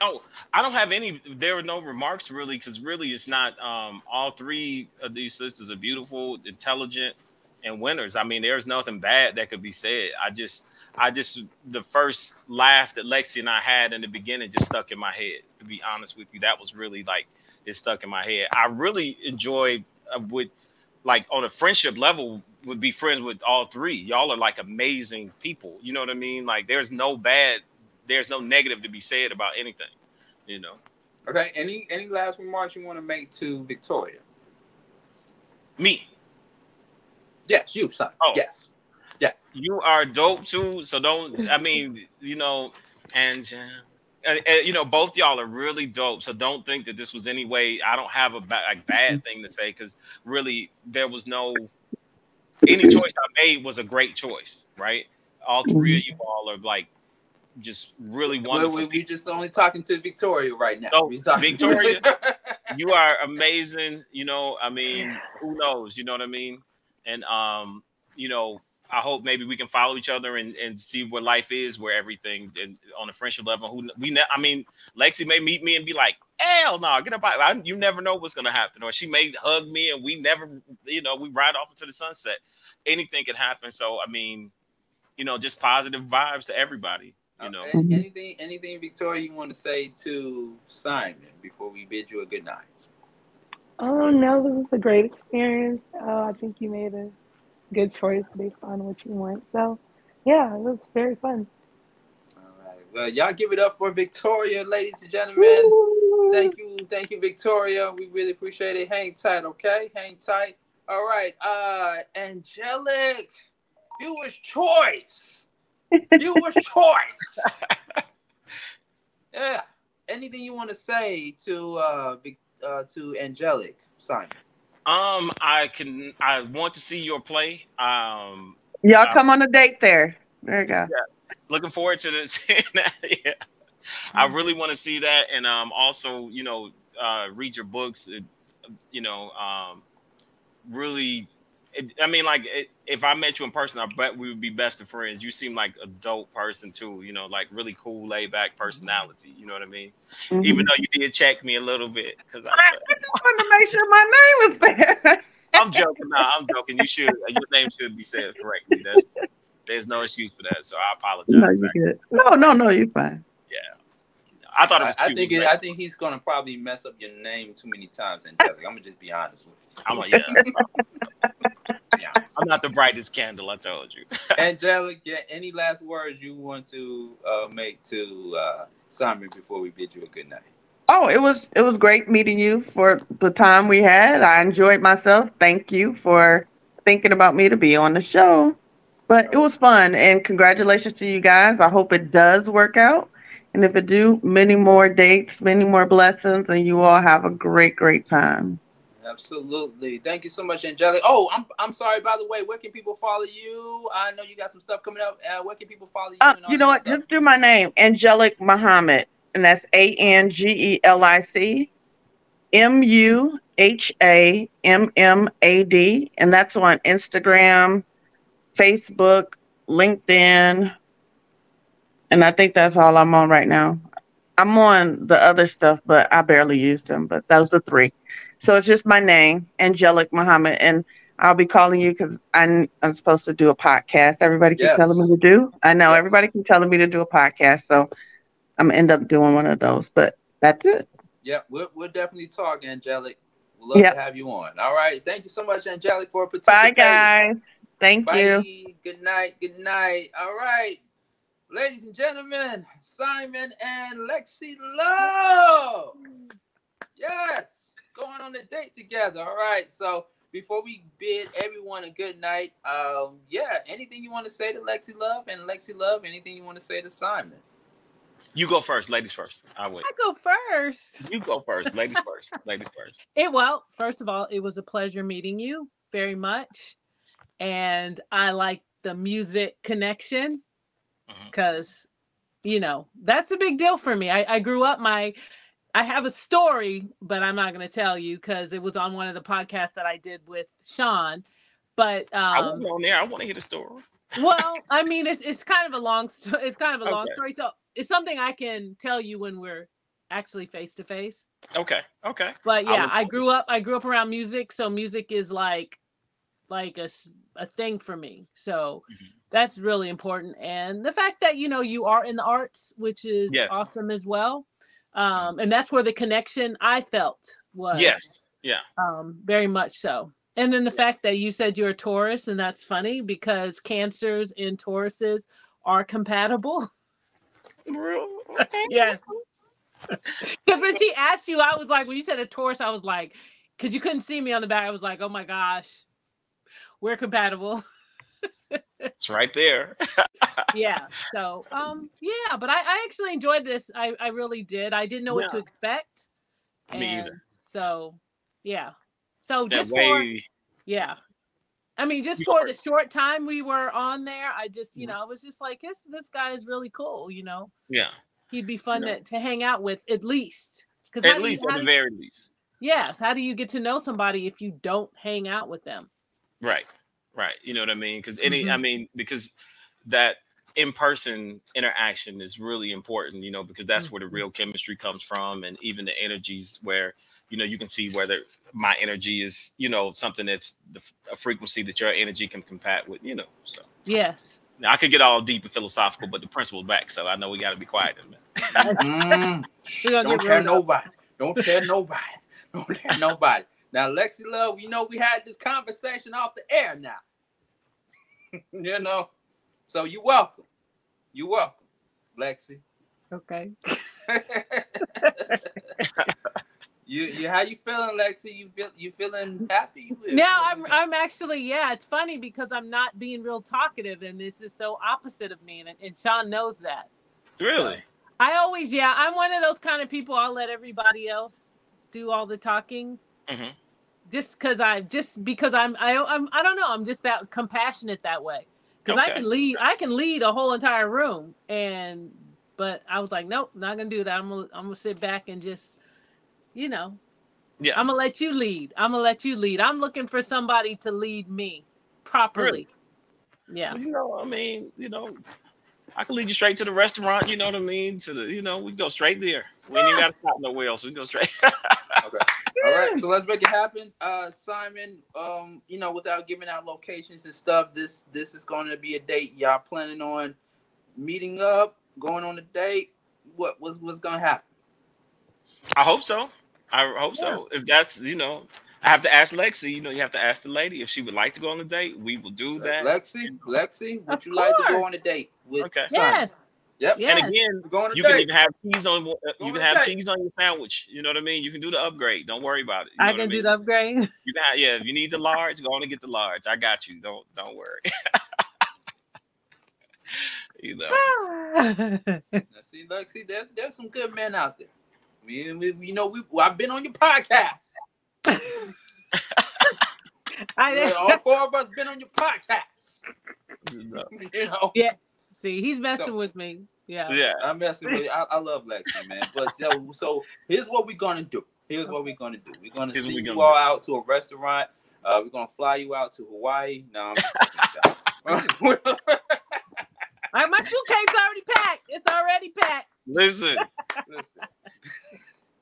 Oh, I don't have any. There were no remarks really, because really, it's not. Um, all three of these sisters are beautiful, intelligent, and winners. I mean, there's nothing bad that could be said. I just, I just, the first laugh that Lexi and I had in the beginning just stuck in my head. To be honest with you, that was really like it stuck in my head. I really enjoyed uh, with, like, on a friendship level, would be friends with all three. Y'all are like amazing people. You know what I mean? Like, there's no bad there's no negative to be said about anything, you know. Okay. Any any last remarks you want to make to Victoria? Me, Yes, you, son. Oh. Yes. Yeah. You are dope too. So don't. I mean, you know, and uh, uh, you know, both y'all are really dope. So don't think that this was any way. I don't have a ba- like bad thing to say because really there was no any choice I made was a great choice, right? All three of you all are like just really We, wonderful. we're just only talking to Victoria right now. So, Victoria, you are amazing. You know, I mean, who knows? You know what I mean? And um, you know, I hope maybe we can follow each other and, and see what life is, where everything and on a friendship level. Who we, ne- I mean, Lexi may meet me and be like, "Hell no, get up!" I, you never know what's gonna happen, or she may hug me and we never, you know, we ride off into the sunset. Anything can happen. So I mean, you know, just positive vibes to everybody. You know, An- anything, anything, Victoria, you want to say to Simon before we bid you a good night? Oh no, this was a great experience. Uh, I think you made a good choice based on what you want. So, yeah, it was very fun. Well, y'all give it up for Victoria, ladies and gentlemen. Thank you, thank you, Victoria. We really appreciate it. Hang tight, okay? Hang tight. All right, uh, Angelic, viewer's choice. Viewer's choice. yeah. Anything you want to say to uh, uh to Angelic, Simon? Um, I can. I want to see your play. Um, Y'all come on a date there. There you go. Looking forward to this. yeah. I really want to see that, and um, also, you know, uh, read your books. uh, You know, um, really. It, I mean, like, it, if I met you in person, I bet we would be best of friends. You seem like a dope person too. You know, like really cool, laid back personality. You know what I mean? Mhm. Even though you did check me a little bit, because I, just wanted to make sure my name was there. I'm joking. No, I'm joking. You should. Your name should be said correctly. That's there's no excuse for that. So I apologize. No, you good. No, no, no, you're fine. Yeah. I thought it was. I, I think it, I think he's gonna probably mess up your name too many times, Angelic. I'm gonna just be honest with you. I'm like, yeah. I'm not the brightest candle. I told you. Angelic, yeah, any last words you want to uh, make to uh, Simon before we bid you a good night? Oh, it was it was great meeting you for the time we had. I enjoyed myself. Thank you for thinking about me to be on the show. But it was fun and congratulations to you guys. I hope it does work out. And if it do, many more dates, many more blessings, and you all have a great, great time. Absolutely. Thank you so much, Angelic. Oh, I'm I'm sorry. By the way, where can people follow you? I know you got some stuff coming up. Uh, where can people follow you? Uh, and all you know what? stuff? Just do my name, Angelic Muhammad, and that's A N G E L I C M U H A M M A D, and that's on Instagram, Facebook, LinkedIn, and I think that's all I'm on right now. I'm on the other stuff, but I barely use them. But those are three. So it's just my name, Angelic Muhammad, and I'll be calling you because I'm, I'm supposed to do a podcast. Everybody keeps Yes. telling me to do. I know Yes. everybody keeps telling me to do a podcast, so I'm gonna end up doing one of those. But that's it. Yeah, we'll, we'll definitely talk, Angelic. We'd love Yep. to have you on. All right. Thank you so much, Angelic, for participating. Bye, guys. Thank Bye. you. Good night. Good night. All right. Ladies and gentlemen, Simon and Lexi Love. Yes. Going on a date together. All right. So before we bid everyone a good night, um, yeah, anything you want to say to Lexi Love and Lexi Love, anything you want to say to Simon? You go first, ladies first. I wait. I go first. You go first, ladies first. Ladies first. It well, first of all, it was a pleasure meeting you very much. And I like the music connection because you know that's a big deal for me. I, I grew up my I have a story, but I'm not gonna tell you because it was on one of the podcasts that I did with Sean. But I um wasn't on there. I want to hear the story. well, I mean, it's it's kind of a long story. It's kind of a long story. So it's something I can tell you when we're actually face to face. Okay. Okay. But yeah, would- I grew up. I grew up around music, so music is like like a a thing for me. So Mm-hmm. that's really important. And the fact that you know you are in the arts, which is Yes. awesome as well. Um, and that's where the connection I felt was Yes. Yeah. um, very much so. And then the fact that you said you're a Taurus, and that's funny because cancers and Tauruses are compatible. Yes. Because when she asked you, I was like, when you said a Taurus, I was like, because you couldn't see me on the back, I was like, oh my gosh, we're compatible. it's right there. yeah. So um yeah, but I, I actually enjoyed this. I, I really did. I didn't know what to expect. Me and either. So yeah. So That just for yeah. I mean, just for the short time we were on there, I just, you Mhm. know, I was just like, this this guy is really cool, you know. yeah. He'd be fun know. to, to hang out with at least. Because At least, at the very least. yes, how do you get to know somebody if you don't hang out with them? Right. Right. You know what I mean? Because any, I Mhm. mean, because that in-person interaction is really important, you know, because that's where the real chemistry comes from, and even the energies where you know you can see whether my energy is, you know, something that's the, f- a frequency that your energy can compat with, you know. So Yes. now I could get all deep and philosophical, but the principle's back, so I know we got to be quiet in a minute. Mm, We're gonna don't tell nobody. Don't tell nobody. Don't tell nobody. Now, Lexi Love, you know we had this conversation off the air now. you know, so you welcome. You welcome, Lexi. Okay. You, you, how you feeling, Lexi? You feel, you feeling happy? You- Now I'm I'm actually yeah, it's funny because I'm not being real talkative and this is so opposite of me and, and Sean knows that. Really? I always yeah, I'm one of those kind of people I'll let everybody else do all the talking Mhm. Just cuz I just because I'm I I'm I don't know, I'm just that compassionate that way. Cuz I can lead I can lead a whole entire room and but I was like nope, not to do that. I'm gonna, I'm to sit back and just you know, Yeah. I'm gonna let you lead. I'm gonna let you lead. I'm looking for somebody to lead me properly. Yeah. You know, I mean, you know, I can lead you straight to the restaurant. You know what I mean? To the, you know, we go straight there. We ain't even got to stop nowhere else. We go straight. Okay. All right, so let's make it happen. Uh Simon, um, you know, without giving out locations and stuff, this this is going to be a date. Y'all planning on meeting up, going on a date? What was what's going to happen? I hope so. I hope so. If that's, you know, I have to ask Lexi. You know, you have to ask the lady if she would like to go on a date. We will do that. Lexi, Lexi, would Of you like to go on a date with Okay. Simon? Yes. Yep. Yes. And again, We're going you can even have cheese on. uh, You on can have date. cheese on your sandwich. You know what I mean? You can do the upgrade. Don't worry about it. You know I what can do mean? the upgrade. You can have, yeah. If you need the large, go on and get the large. I got you. Don't don't worry. you know. Now, see, Lexi, there, there's some good men out there. We, we, you know, we well, I've been on your podcast. I All four of us been on your podcast. You know. You know. yeah. See, he's messing So- with me. Yeah. Yeah. I'm messing with you. I, I love Lexi, man. But so, so here's what we're gonna do. Here's what we're gonna do. We're gonna Here's what send we you gonna all out to a restaurant. Uh, we're gonna fly you out to Hawaii. No, I'm just fucking with y'all. My suitcase already packed. It's already packed. Listen, Listen,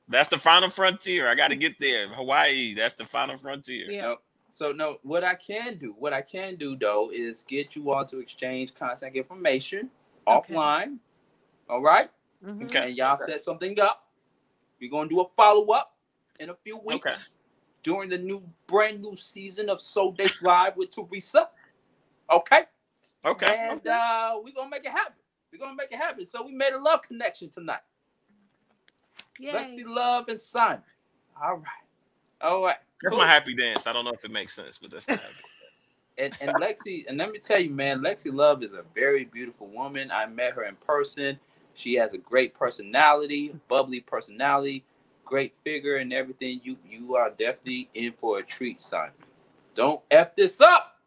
that's the final frontier. I got to get there. Hawaii. That's the final frontier. Yeah. no. So no, what I can do, what I can do though, is get you all to exchange contact information Okay. offline. All right, Mhm. Okay. and y'all set something up. We're gonna do a follow up in a few weeks Okay. during the new brand new season of Soul Dates Live with Teresa. Okay. Okay. And uh, we're gonna make it happen. We're gonna make it happen. So we made a love connection tonight. Yay. Lexi Love and Simon. All right. Oh, All right. That's Cool. my happy dance. I don't know if it makes sense, but that's the happy. And, and Lexi, and let me tell you, man, Lexi Love is a very beautiful woman. I met her in person. She has a great personality, bubbly personality, great figure, and everything. You you are definitely in for a treat, Simon. Don't f this up.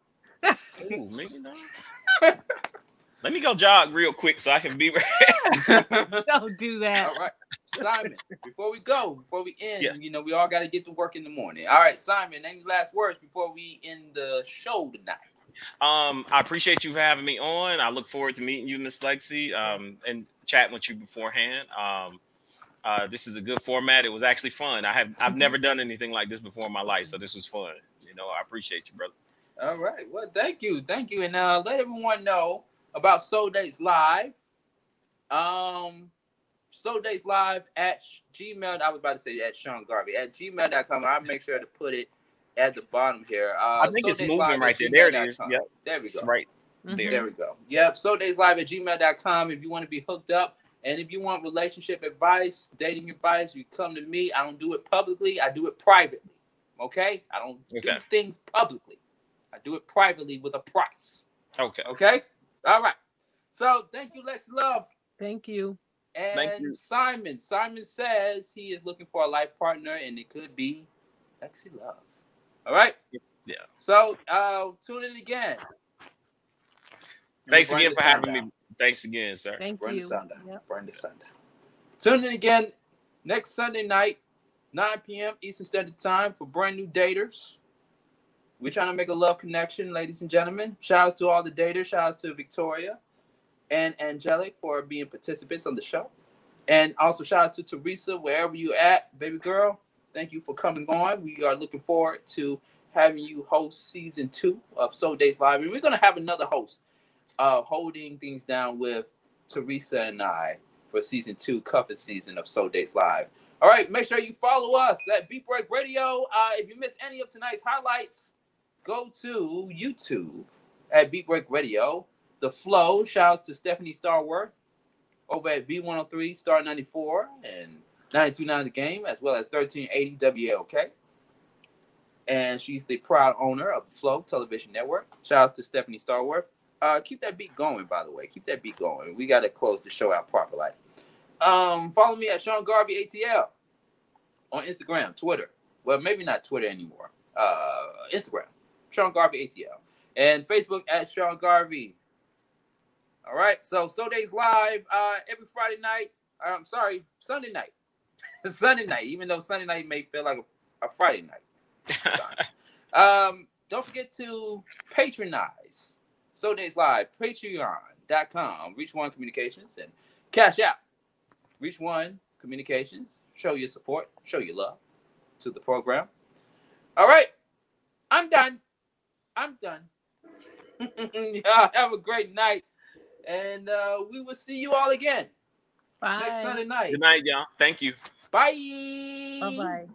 Ooh, maybe not. Let me go jog real quick so I can be ready. Don't do that. All right, Simon. Before we go, before we end, Yes. you know we all got to get to work in the morning. All right, Simon. Any last words before we end the show tonight? Um, I appreciate you for having me on. I look forward to meeting you, Miss Lexi, um, and chatting with you beforehand. Um, uh, this is a good format. It was actually fun. I have I've never done anything like this before in my life, so this was fun. You know, I appreciate you, brother. All right. Well, thank you, thank you, and uh, let everyone know about Soul Dates Live. Um, Soul Dates Live at Gmail. I was about to say at Sean Garvey at gmail.com. I'll make sure to put it at the bottom here. Uh, I think it's Soul Dates moving Live right there. There it is. gmail.com. Yep. There we It's go. right Mhm. there. There we go. Yep. Soul Dates live at gmail.com if you want to be hooked up. And if you want relationship advice, dating advice, you come to me. I don't do it publicly, I do it privately. Okay? I don't do things publicly. I do it privately with a price. Okay. Okay. All right. So thank you, Lex Love. Thank you. And Thank you. Simon. Simon says he is looking for a life partner, and it could be Lexi Love. All right. Yeah. So uh tune in again. Thanks again for having down. me. Thanks again, sir. Thank Burn you. the sound down. Yep. Burn the. Tune in again next Sunday night, 9 p.m. Eastern Standard Time for brand new daters. We're trying to make a love connection, ladies and gentlemen. Shout outs to all the daters. Shout outs to Victoria and Angelic for being participants on the show. And also shout out to Teresa, wherever you at, baby girl. Thank you for coming on. We are looking forward to having you host season two of Soul Dates Live. And we're gonna have another host uh holding things down with Teresa and I for season two, cover season of Soul Dates Live. All right, make sure you follow us at Beat Break Radio. Uh, if you miss any of tonight's highlights, go to YouTube at Beat Break Radio. The Flow, shouts to Stephanie Starworth over at V103 Star 94 and 929 The Game, as well as 1380 WAOK. And she's the proud owner of the Flow Television Network. Shouts to Stephanie Starworth. Uh, keep that beat going, by the way. Keep that beat going. We got to close the show out properly. Um, follow me at Sean Garvey ATL on Instagram, Twitter. Well, maybe not Twitter anymore. Uh, Instagram, Sean Garvey ATL, and Facebook at Sean Garvey. All right. So Soul Dates Live uh, every Friday night. uh, I'm sorry, Sunday night. Sunday night, even though Sunday night may feel like a, a Friday night. um, don't forget to patronize Soul Dates Live, patreon.com, Reach One Communications, and cash out. Reach One Communications. Show your support, show your love to the program. All right. I'm done. I'm done. Y'all have a great night. And uh, we will see you all again next Sunday night. Good night, y'all. Thank you. Bye. Bye bye.